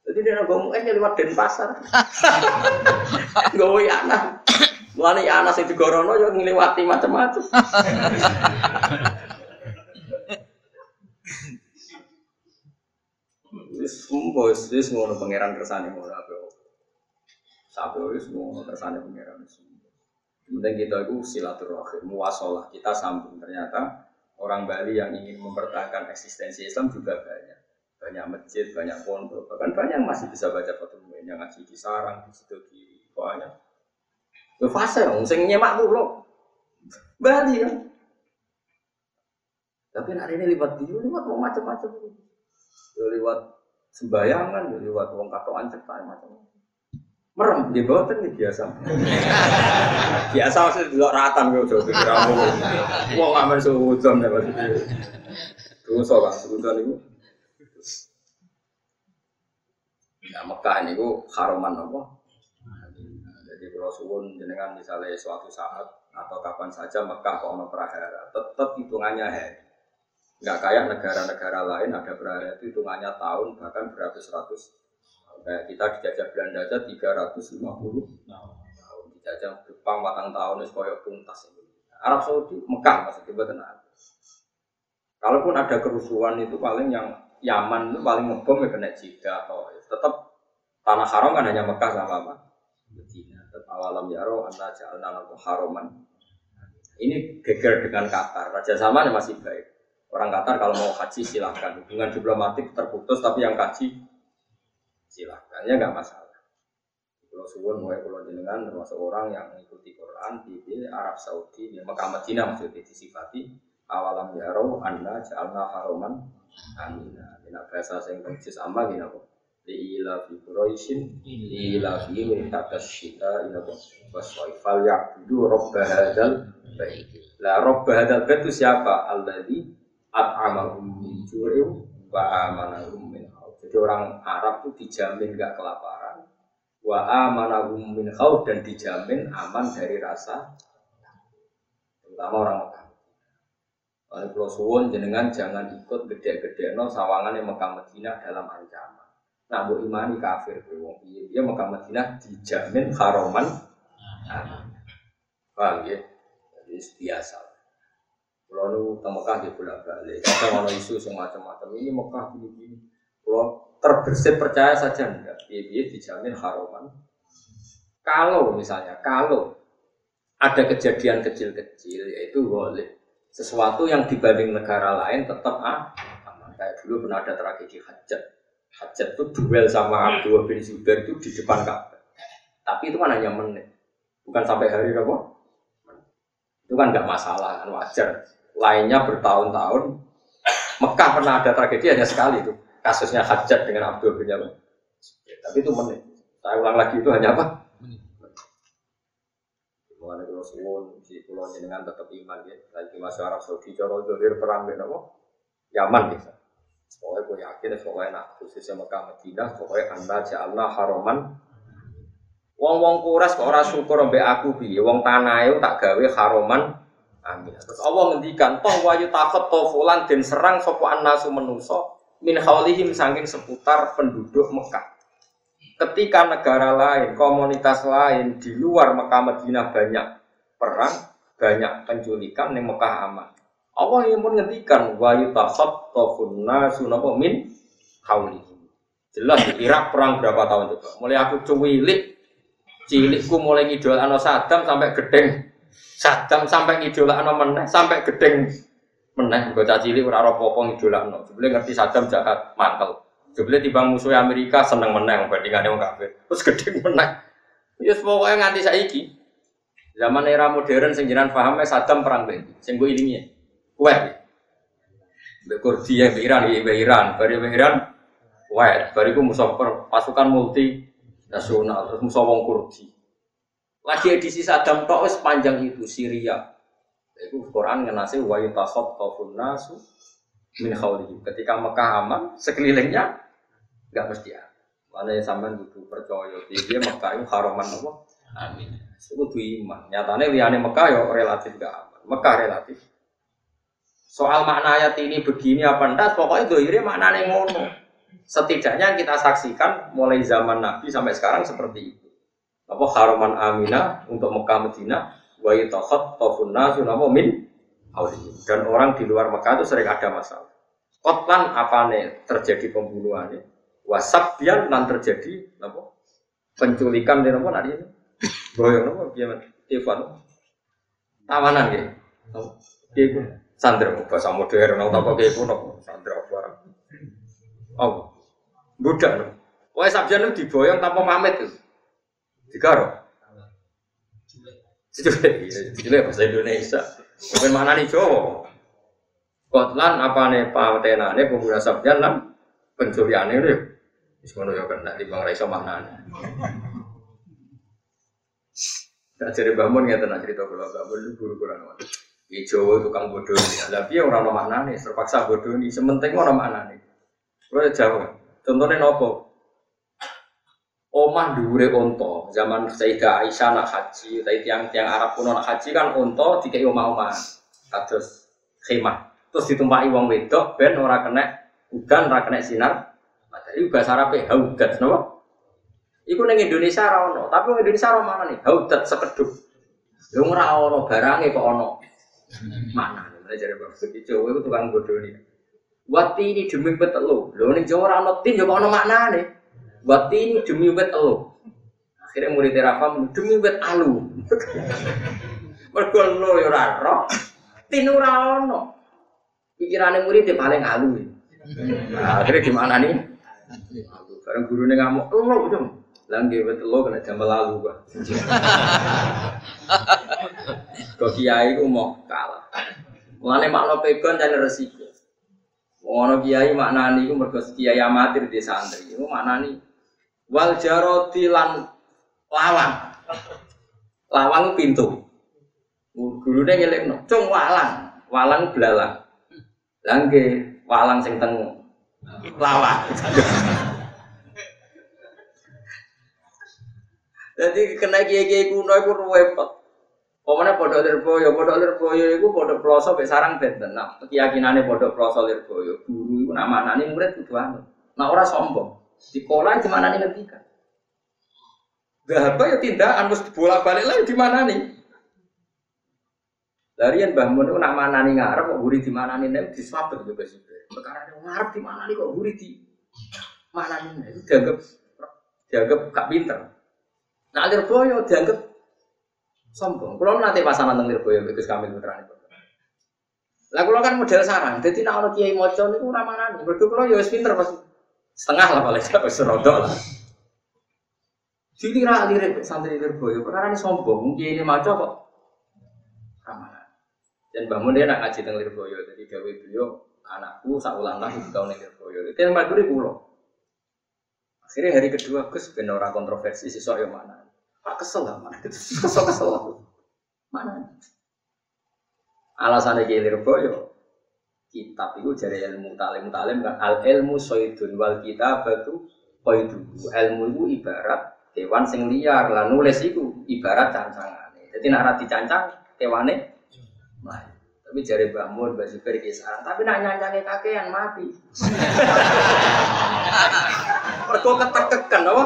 Jadi dia ngomong eh lewat Denpasar. Gawe anak. Mulane ya anak sing digorono yo ngliwati macam-macam. Wis mbok wis ngono pangeran kersane ngono apa. Sampai wis ngono kersane pangeran Penting kita itu silaturahim, muasalah, kita sambung. Ternyata orang Bali yang ingin mempertahankan eksistensi Islam juga banyak. Banyak masjid, banyak pondok, bahkan banyak yang masih bisa baca Fatul yang ngaji di sarang, di situ di banyak Yo fase sing nyemak kulo. Bali ya. Tapi hari ini lewat dia, lewat mau macam-macam. Lewat sembayangan, yo lewat wong katoan cetak macam-macam. Merem di bawah kan biasa. biasa maksudnya di luar ratan gue coba pikir kamu. Wong aman suudon ya maksudnya. Dosa kan suudon itu. Ya Mekah ini gue haroman apa? Jadi kalau suwun jenengan misalnya suatu saat atau kapan saja Mekah kok ono prahara, tetap hitungannya hari. Enggak kayak negara-negara lain ada prahara itu hitungannya tahun bahkan beratus-ratus Kayak kita dijajah Belanda aja 350 tahun. Dijajah Jepang matang tahun itu koyok tuntas. Arab Saudi, Mekah maksudnya betul Kalaupun ada kerusuhan itu paling yang Yaman itu paling ngebom ya kena Jeddah atau tetap tanah haram kan hanya Mekah sama apa? Medina. Tetap yaro anda jalan haroman. Ini geger dengan Qatar. Raja Salman masih baik. Orang Qatar kalau mau haji silahkan. Hubungan diplomatik terputus tapi yang haji silahkan. Ya nggak masalah. Pulau Suwon mulai Pulau Jenengan termasuk orang yang mengikuti Quran di Arab Saudi di Mekah Madinah maksudnya disifati. Awalam yaro anda jalna haroman amina. Dina bahasa yang persis ama gina kok di ila fi Quraisyin di ila fi min takas syita ila waswaifal ya'budu robba hadal baik lah robba hadal bait itu siapa? Alladzi at'amahum min ju'in wa amanahum min jadi orang Arab itu dijamin gak kelaparan. Wa amanahum min khawf dan dijamin aman dari rasa terutama orang Mekah. Oleh Pulau Suwon jenengan jangan ikut gede-gede no sawangan yang Mekah Medina dalam ancaman. Nah, bu imani kafir wong Dia Mekah Medina dijamin haroman. Paham ya? Jadi biasa. Kalau nu Mekah di bolak balik, ada ono isu semacam-macam ini Mekah gini-gini. Kalau terbersit percaya saja enggak, dia dijamin haroman. Kalau misalnya, kalau ada kejadian kecil-kecil yaitu boleh sesuatu yang dibanding negara lain tetap ah, aman. Kayak dulu pernah ada tragedi hajat. Hajat itu duel sama Abdul bin Zubair itu di depan Ka'bah. Tapi itu kan hanya menit, bukan sampai hari apa? Itu kan nggak masalah, kan wajar. Lainnya bertahun-tahun. Mekah pernah ada tragedi hanya sekali itu kasusnya hajat dengan Abdul bin Yaman. Ya, tapi itu menit. Saya ulang lagi itu hanya apa? Mengenai kalau suwun si pulau dengan tetap iman ya. Lagi masuk Arab Saudi, Joro Zohir perang dengan apa? Yaman bisa. Pokoknya gue yakin, pokoknya nak khususnya Mekah Madinah, pokoknya anda ja'alna haroman. Wong-wong kuras kok ora syukur mbek aku piye? Wong tanah itu tak gawe haroman. Amin. Terus Allah ngendikan, toh wayu takut toh fulan den serang sapa annasu menuso min haulihim saking seputar penduduk Mekah. Ketika negara lain, komunitas lain di luar Mekah Madinah banyak perang, banyak penculikan yang Mekah aman. Allah yang pun ngendikan wa yutakhattafun nasu napa min haulihim. Jelas di Irak perang berapa tahun coba? Mulai aku cuwilik cilikku mulai ngidol ano Saddam sampai gedeng Saddam sampai ngidol ano meneh sampai gedeng meneh bocah cilik ora ora apa-apa ngidolakno. Jebule ngerti Saddam jahat, mantel. Jebule timbang musuh Amerika seneng meneh bandingane wong kafir. Terus gede meneh. Ya pokoknya nganti saiki. Zaman era modern sing jenengan paham Saddam perang ben. Sing mbok ilingi. Kuwait. Mbek Kurdi ya Iran, ya Iran, bari Iran. Kuwait, bariku musuh pasukan multi nasional, terus musuh wong Kurdi. Lagi edisi Saddam tok wis panjang itu Syria, itu Quran ngenasi wa yutakhafafun nasu min khawlihim. Ketika Mekah aman, sekelilingnya nggak mesti ya. Mana sampean butuh percaya dia Mekah itu haraman apa? Amin. Itu tuh iman. Nyatanya liane Mekah ya relatif gak aman. Mekah relatif. Soal makna ayat ini begini apa enggak, pokoknya dohirnya maknanya ngono. Setidaknya kita saksikan mulai zaman Nabi sampai sekarang seperti itu. Apa haraman Aminah untuk Mekah Medina? Wa yatakhattafun nasu napa min dan orang di luar Mekah itu sering ada masalah. Kotlan apa nih terjadi pembunuhan wasabyan dan terjadi apa penculikan di nadi ini boyong apa gimana Ivan tawanan ya dia pun sandra bahasa modern atau apa kayak pun sandra apa? Oh budak no Wah sabjan itu diboyong tanpa pamit tuh, digaro. Itu bahasa Indonesia. Bukan mana nih Jawa. Kotlan apa nih patenane pemuda sabjan lan pencurian itu. Semono ya kena di bang Raisa mana Nah, jadi bangun nggak tenang cerita kalau bangun guru kurang apa? Di Jawa tukang bodoh ini, tapi orang orang mana nih terpaksa bodoh ini. Sementing orang mana nih? Kalau Jawa, contohnya nopo. Omah dure onto zaman Sayyidah Aisyah nak haji, tapi tiang tiang Arab pun nak haji kan onto tiga omah-omah, kados khemah. Terus ditumpaki wong wedok ben ora kena udan ora kena sinar. Matahari bahasa Arabe haudat napa? Iku ning Indonesia ora ono, tapi wong Indonesia ora mana nih? Haudat sekeduk. Yo ora ono barange kok ono. Mana? Mulai jare Bapak Jawa itu tukang nih. Wati ini demi betelu. Lho ning Jawa ora ono tin yo kok ono maknane. Wati ini demi wet elu. Akhirnya murid Rafa demi wet alu. Mergo lo yo ora roh. Tin ora ono. Pikirane murid ya paling alu. Nah, akhirnya gimana nih? Bareng gurunya ngamuk, lo dong. Langgi wet elu kena jam lalu gua. Kok kiai ku mau kalah. Mulane makna pegon dan resiko. Ono kiai maknani iku mergo kiai amatir di santri. Iku maknani wal jaroti lan lawang lawang pintu gurune ngelekno cung walang walang belalang langge walang sing teng lawang jadi kena kiai-kiai kuno iku repot Pokoknya pondok lirboyo, pondok lirboyo itu pondok peloso sampai sarang benten. Nah, keyakinannya pondok peloso lirboyo, guru itu nama nani murid itu anu. Nah orang sombong. Di kolam di mana nih ngertika? Gak apa ya tindakan harus bolak balik lagi di mana nih? Dari yang bangun itu nak mana nih ngarep kok gurih di mana nih nih diswabet juga sih. Perkara yang ngarep di mana nih kok gurih di mana nih itu dianggap dianggap gak pinter. Nah alir boyo dianggap sombong. Kalau nanti pasangan tentang boyo itu kami putra itu. Lah kalau kan model sarang, jadi nak orang kiai moco itu ramah nih. Berdua kalau ya pinter pasti setengah lah paling tidak serodok lah. Jadi rak lirik santri Lirboyo, perkara ini sombong, mungkin ini maco kok ramalan. Dan bangun dia nak ngaji tentang Lirboyo, jadi gawe beliau anakku sak ulang tahun di tahun Lirboyo. Itu yang maduri pulau. Akhirnya hari kedua Gus ben ora kontroversi siswa yang mana. Pak kesel lah mana? Kesel kesel. Mana? Alasannya kayak Lirboyo, kitab itu jadi ilmu talim. Talim kan al ilmu soidun wal kitab itu itu ilmu itu ibarat hewan sing liar. Lah nulis itu ibarat cancangan jadi nak rati cancang hewane nah, tapi jari bangun beri kisaran tapi nak nyancangi kakean mati. Mereka ketekekan apa?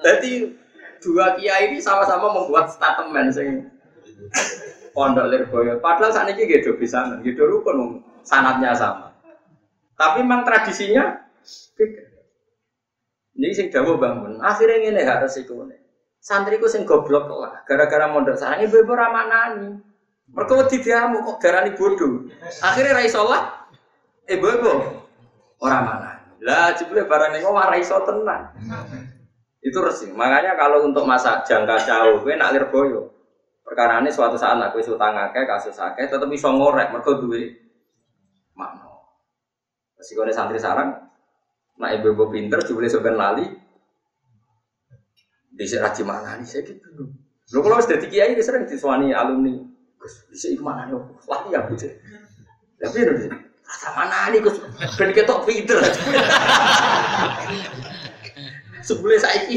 Jadi dua kiai ini sama-sama membuat statement sing pondok Lirboyo. Padahal saat ini gitu bisa, gitu rukun sanatnya sama. Tapi memang tradisinya. Jadi sing dawa bangun, akhirnya ini harus iku Santriku sing goblok lah, gara-gara mondok sarang ibu-ibu ramanani. Mereka wedi diamu kok garani bodoh. Akhirnya rai sholat, ibu-ibu orang mana? Lah jebule barang ini ngomong rai tenang. Itu resing. Makanya kalau untuk masa jangka jauh, gue nak lirboyo. Perkara ini suatu saat aku utang akeh, kasus akeh, tetap bisa ngorek, mereka duwe makna. Resiko santri sarang, nak ibu-ibu pinter, jubli sebenarnya lali, di raji mana nih, saya gitu. Lo kalau sudah di kiai, sering disuani alumni, bisa ikut mana nih, lali ya, Gus. Tapi itu, rasa mana nih, Gus, ben ketok pinter. Sebelum saya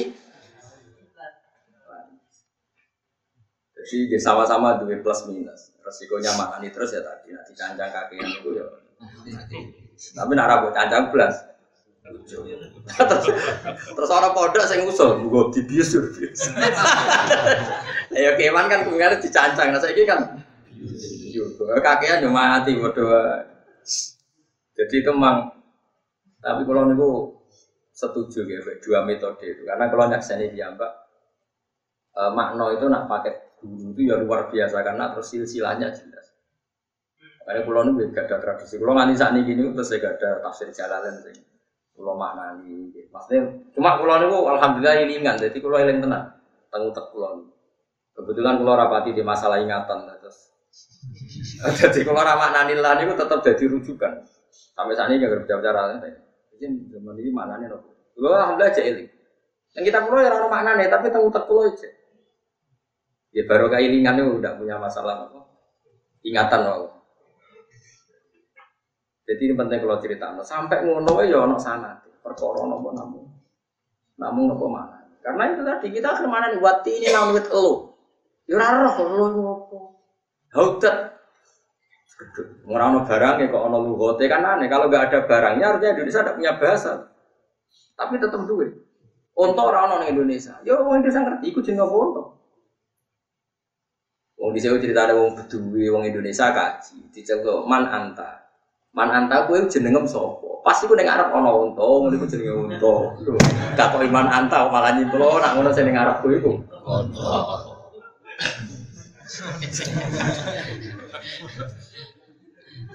Jadi sama-sama dua plus minus. Resikonya makani terus ya tadi nanti kaki yang itu ya. Tapi nara buat cancang plus. terus, orang pondok saya ngusul, gue dibius bius. Ayo kewan kan kemarin dicancang, nah saya kan kakinya cuma mati bodoh. Jadi itu memang, tapi kalau niku setuju ya dua metode itu, karena kalau nyakseni dia mbak, eh, makno itu nak pakai guru itu ya luar biasa karena terus silsilahnya jelas. Kayak pulau ini gak ada tradisi. Pulau nganti saat ini gini terus gak ada tafsir jalalan sih. Pulau maknani. Maksudnya cuma pulau ini alhamdulillah ini ingat. Jadi pulau yang tenang. Tanggung tak pulau. Kebetulan pulau rapati di masalah ingatan terus. jadi pulau ramaknani lah itu tetap jadi rujukan. Sampai saat ini gak bicara bicara. Jadi zaman ini loh. Pulau alhamdulillah aja Yang kita pulau ya orang makna nih, tapi tahu tak pulau aja. Ya baru kailingan itu udah punya masalah apa? Ingatan loh. Jadi ini penting kalau cerita, sampai ngono ya ono sana, perkara nopo namun, namun nopo mana. Karena itu tadi kita akhir mana nih, wati ini namun itu lo, ya roh lo hautat, Orang barang ya kok ono lugote kan aneh. Kalau nggak ada barangnya artinya Indonesia tidak punya bahasa. Tapi tetap duit. Untuk orang orang Indonesia, ya orang Indonesia ngerti, ikut jeneng apa untuk. Wong di cerita ada wong bedui, wong Indonesia kaji, dijaga man anta, man anta kue jenengem sopo, pasti kue dengar Arab ono unta, ngono iku jenenge unta. Gak iman anta malah nyimpul, nak ngono sing Arab kue iku.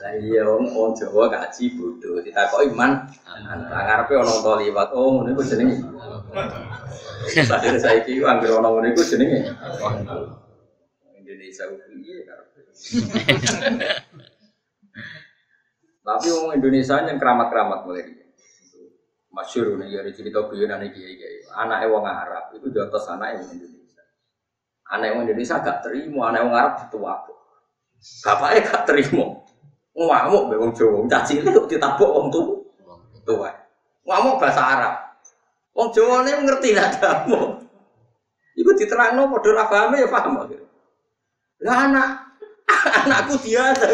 Lah iya wong wong Jawa kaji bodoh, ditakoki iman anta ngarepe ono to liwat. Oh ngono iku jenenge. Sadene saiki anggere ono ngono iku jenenge. Indonesia ku piye karepe. Tapi wong Indonesia yang keramat-keramat mulai Masyur nih ya cerita guyonan iki kiai Anaknya wong Arab itu di atas anaknya wong Indonesia. Anak wong Indonesia gak terima, anak wong Arab itu apa? Bapaknya gak terima. Ngamuk be Jawa, caci itu ditabuk wong tu. Tua. Ngamuk bahasa Arab. Wong Jawa ini ngerti lah kamu. Iku diterangno padha ra paham ya paham. Lah anak anakku dia ada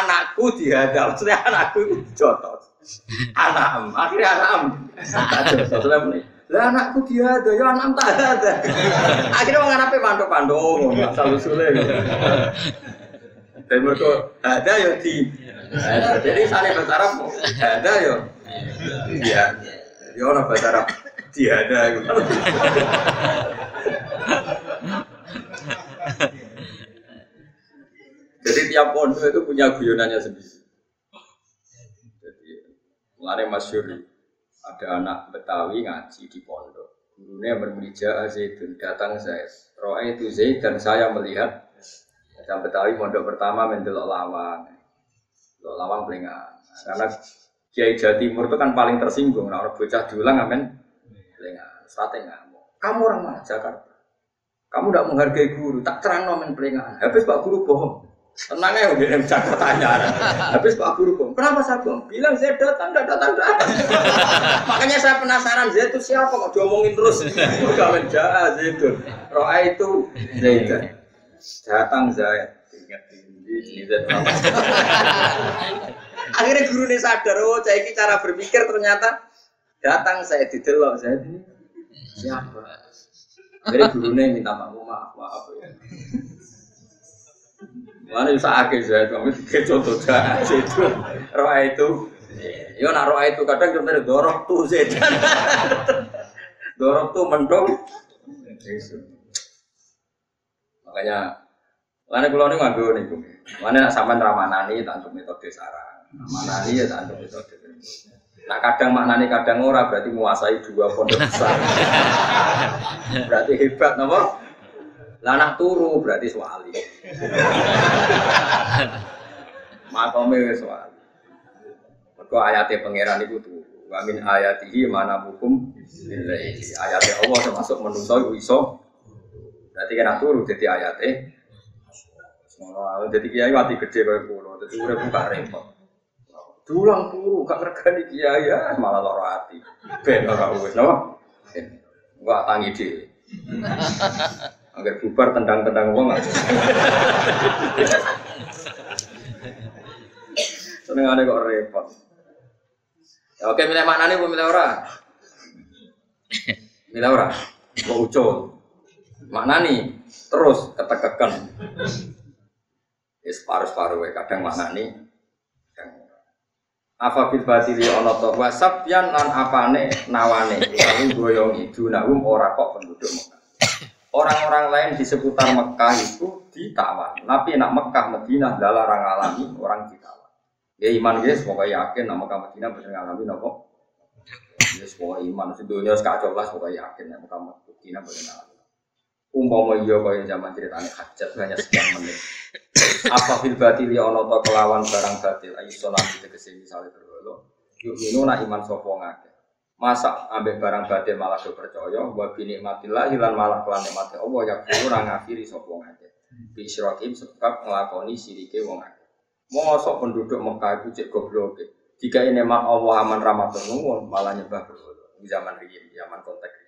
anakku dia ada maksudnya anakku itu jotos. Anak akhirnya anak jotos lah anakku dia ada ya anak tak ada akhirnya orang apa pandu pandu nggak selalu sulit dan mereka ada ya di jadi sana bahasa Arab ada ya. Iya. Ya orang bahasa Arab tiada jadi tiap pondok itu punya guyonannya sendiri jadi mulai masyur ada anak Betawi ngaji di pondok gurunya bermija Zaidun datang saya roa itu Zaid dan saya melihat yang Betawi pondok pertama mendelok lawang. Delok lawang pelingan. Karena Kiai Jawa Timur itu kan paling tersinggung. Nah, orang bocah diulang pelingan. Sate ngamuk. Kamu orang mana Jakarta? Kamu tidak menghargai guru, tak terang nomen pelingan. Habis Pak Guru bohong. Tenang ya, udah bisa pertanyaan. Habis Pak Guru bohong. Kenapa saya bohong? Bilang saya datang, tidak datang, datang. Makanya saya penasaran, saya itu siapa kok diomongin terus? Udah menjaa itu. Roa itu Zaidan. Datang Zaid. Ingat ini Akhirnya guru ini sadar, oh saya ini cara berpikir ternyata datang saya didelok saya ini siapa? Akhirnya guru ini minta maaf, maaf, maaf ya. Mana bisa akhir saya kamu tiga contoh jahat itu roh itu. Yo nak itu kadang contohnya dorong tuh sedan. dorong tuh mendung. Makanya Mana kalau ini ngambil nih. Mana nak sampai ramanani untuk metode sarang. Ramanani ya untuk metode. Nah kadang maknani kadang ora berarti menguasai dua pondok besar. berarti hebat nopo. Lanah turu berarti suali. Makome wis suali. Mergo ayate pangeran iku turu. Wa min ayatihi mana hukum billahi. Ayate Allah termasuk menungso iso. Berarti kena turu jadi ayate jadi kiai mati gede kayak pulau, jadi udah buka repot. Dulang turu, gak regani kiai ya, malah loro hati. Ben ora wis, napa? Gak tangi dhewe. Agar bubar tendang-tendang wong. Ada kok repot. Ya, oke, milih mana nih, milih ora? Milih ora? Kok ucul? Mana nih? Terus ketekekan. Ya separuh-separuh kadang maknani apa bil batili ana to wasabyan lan apane nawane lalu goyongi dunahum ora kok penduduk Mekah. Orang-orang lain di seputar Mekah itu ditawan. Tapi nak Mekah Madinah dalarang alami orang ditawan. Ya iman guys, pokoknya yakin nak Mekah Madinah bisa ngalami nopo. Ya semua iman sedunia sekacau lah yakin nak Mekah Madinah bisa ngalami. Umpama iya kaya zaman ceritanya hajat hanya sekian menit. Apa fil batil ya ana ta kelawan barang batil ayo salam tegese misale berwolo. Yuk nak iman sapa ngake. Masa ambek barang batin malah do percaya wa bi nikmatillah lan malah kelan nikmate Allah ya kulo ora ngafiri sapa ngake. Bi syirakim sebab nglakoni sirike wong akeh. Mosok penduduk Mekah itu cek goblok. Jika ini mak Allah aman nuwun malah nyembah berhala. Di zaman riyin, zaman konteks.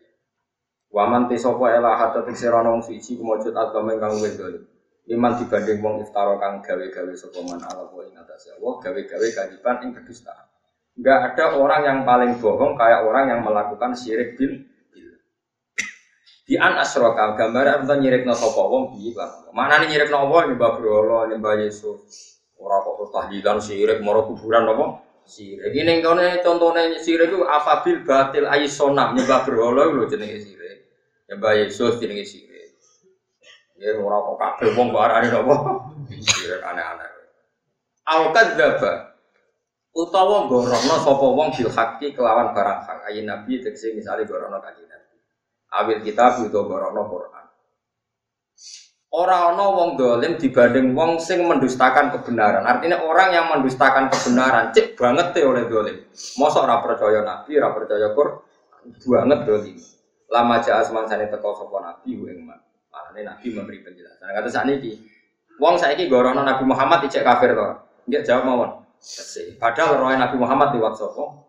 Waman te sapa ela hatta tiksirana wong suci kumujud agama ingkang wedol. Iman dibanding wong iftara kang gawe-gawe sapa man ala wa ing atase Allah, gawe-gawe kadiban ing kedustaan. Enggak ada orang yang paling bohong kayak orang yang melakukan syirik bil. Di an asroka gambar apa no sapa wong piye Mana nih nyirik no wong nyembah berhala, nyembah Yesus. Ora kok tahlilan syirik moro kuburan apa? Syirik. Ini kene contohnya syirik itu afabil batil aisona nyembah berhala lho jenenge syirik. Nyembah Yesus jenenge syirik. Ya ora kok kabeh wong kok arane apa? Syirik aneh-aneh. Al kadzdzaba utawa gorono sapa wong bil kelawan barang hak ayin nabi tegese misale gorono kanjeng nabi awil kitab utawa gorono Quran Orang ana wong dolim dibanding wong sing mendustakan kebenaran. Artinya orang yang mendustakan kebenaran cek banget teh oleh dolim. Mosok ora percaya nabi, ora percaya Quran, banget dolim. Lama jaa semangsane teko sapa nabi ing man. Makane nabi memberi penjelasan. Kata sakniki, wong saiki gorono Nabi Muhammad dicek kafir to. Nggih jawab mawon. Padahal roh Nabi Muhammad lewat sopo,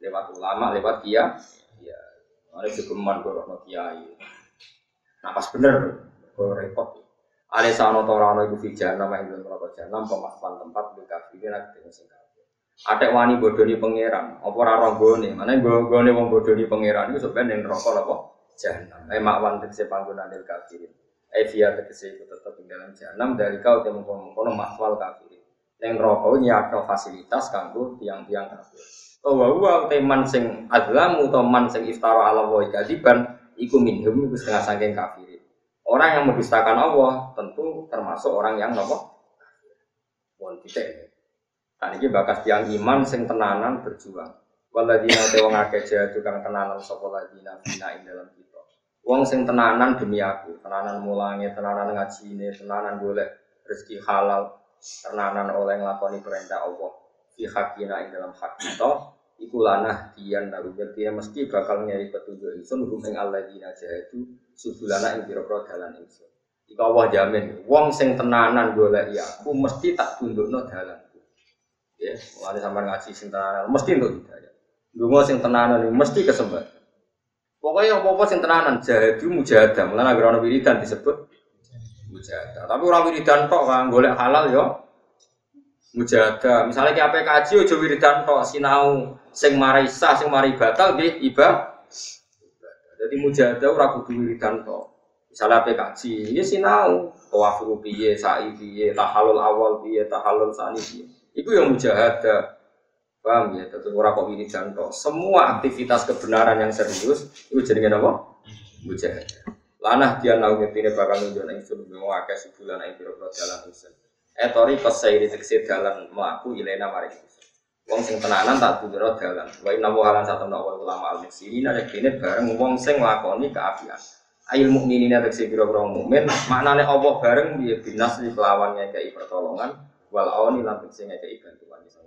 lewat ulama, lewat kia, ya, ada kegeman roh kiai. Nah pas bener, gue repot. Ada sana torano itu fijar nama itu berapa janam pemahaman tempat di kafe nanti dengan singkat. Ada wani bodoni pangeran, apa raro gone, mana gue gone wong bodoni pangeran itu sebenarnya yang rokok apa? Janam. Eh makwan tegese panggungan del kafirin. Eh via tegese itu tetap di dalam janam dari kau temu kono mahwal kafirin. Neng rokok nyiapno fasilitas kanggo tiang-tiang kafir. Wa teman sing azlamu atau man sing iftara ala wa kadiban iku minhum iku setengah saking kafir. Orang yang mendustakan Allah tentu termasuk orang yang nopo Wong titik. Kan iki bakas tiang iman sing tenanan berjuang. Waladina te wong akeh jadu kang tenanan sapa ladina bina ing dalam kita. Wong sing tenanan demi aku, tenanan mulangi, tenanan ngajine, tenanan golek rezeki halal, tenanan oleh ngelakoni perintah Allah fi hakina ing dalam hak kita iku lanah dian naru dia mesti bakal nyari petunjuk insun rum ing alladzina jahadu subulana ing pira-pira dalan insun Iku Allah jamin, wong sing tenanan golek ya aku mesti tak tundukno dalanku. Ya, mulane sampean ngaji sing tenanan mesti untuk hidayah. Dungo sing tenanan mesti kesempatan. Pokoknya apa-apa sing tenanan jahadu mujahadah, mulane agar ana wiridan disebut mujahadah. Tapi orang wiridan tok kan golek halal yo mujahadah. Misalnya ape kaji ojo wiridan tok sinau sing marai sah sing marai batal iba. Jadi mujahadah ora kudu wiridan tok. Misalnya ape kaji, ini sinau tawafu piye, sa'i piye, tahalul awal piye, tahalul sani piye. Iku yang mujahadah. Paham ya? Tentu ora kok wiridan tok. Semua aktivitas kebenaran yang serius itu jadi apa? Mujahadah. Lanah dia nau ngetine bakal nunjuk ing sun mau akeh sebulan ing pira-pira dalan ingsun. Etori kosairi tekse dalan mlaku ilena mari Wong sing tenanan tak tunjukno dalan. Wa inna wa halan satu nawa ulama al muslimin nek dene bareng wong sing nglakoni kaapian. Ail mukminin tekse pira-pira mukmin maknane Allah bareng piye binas kelawan ngekeki pertolongan wal awani lan tekse ngekeki bantuan sing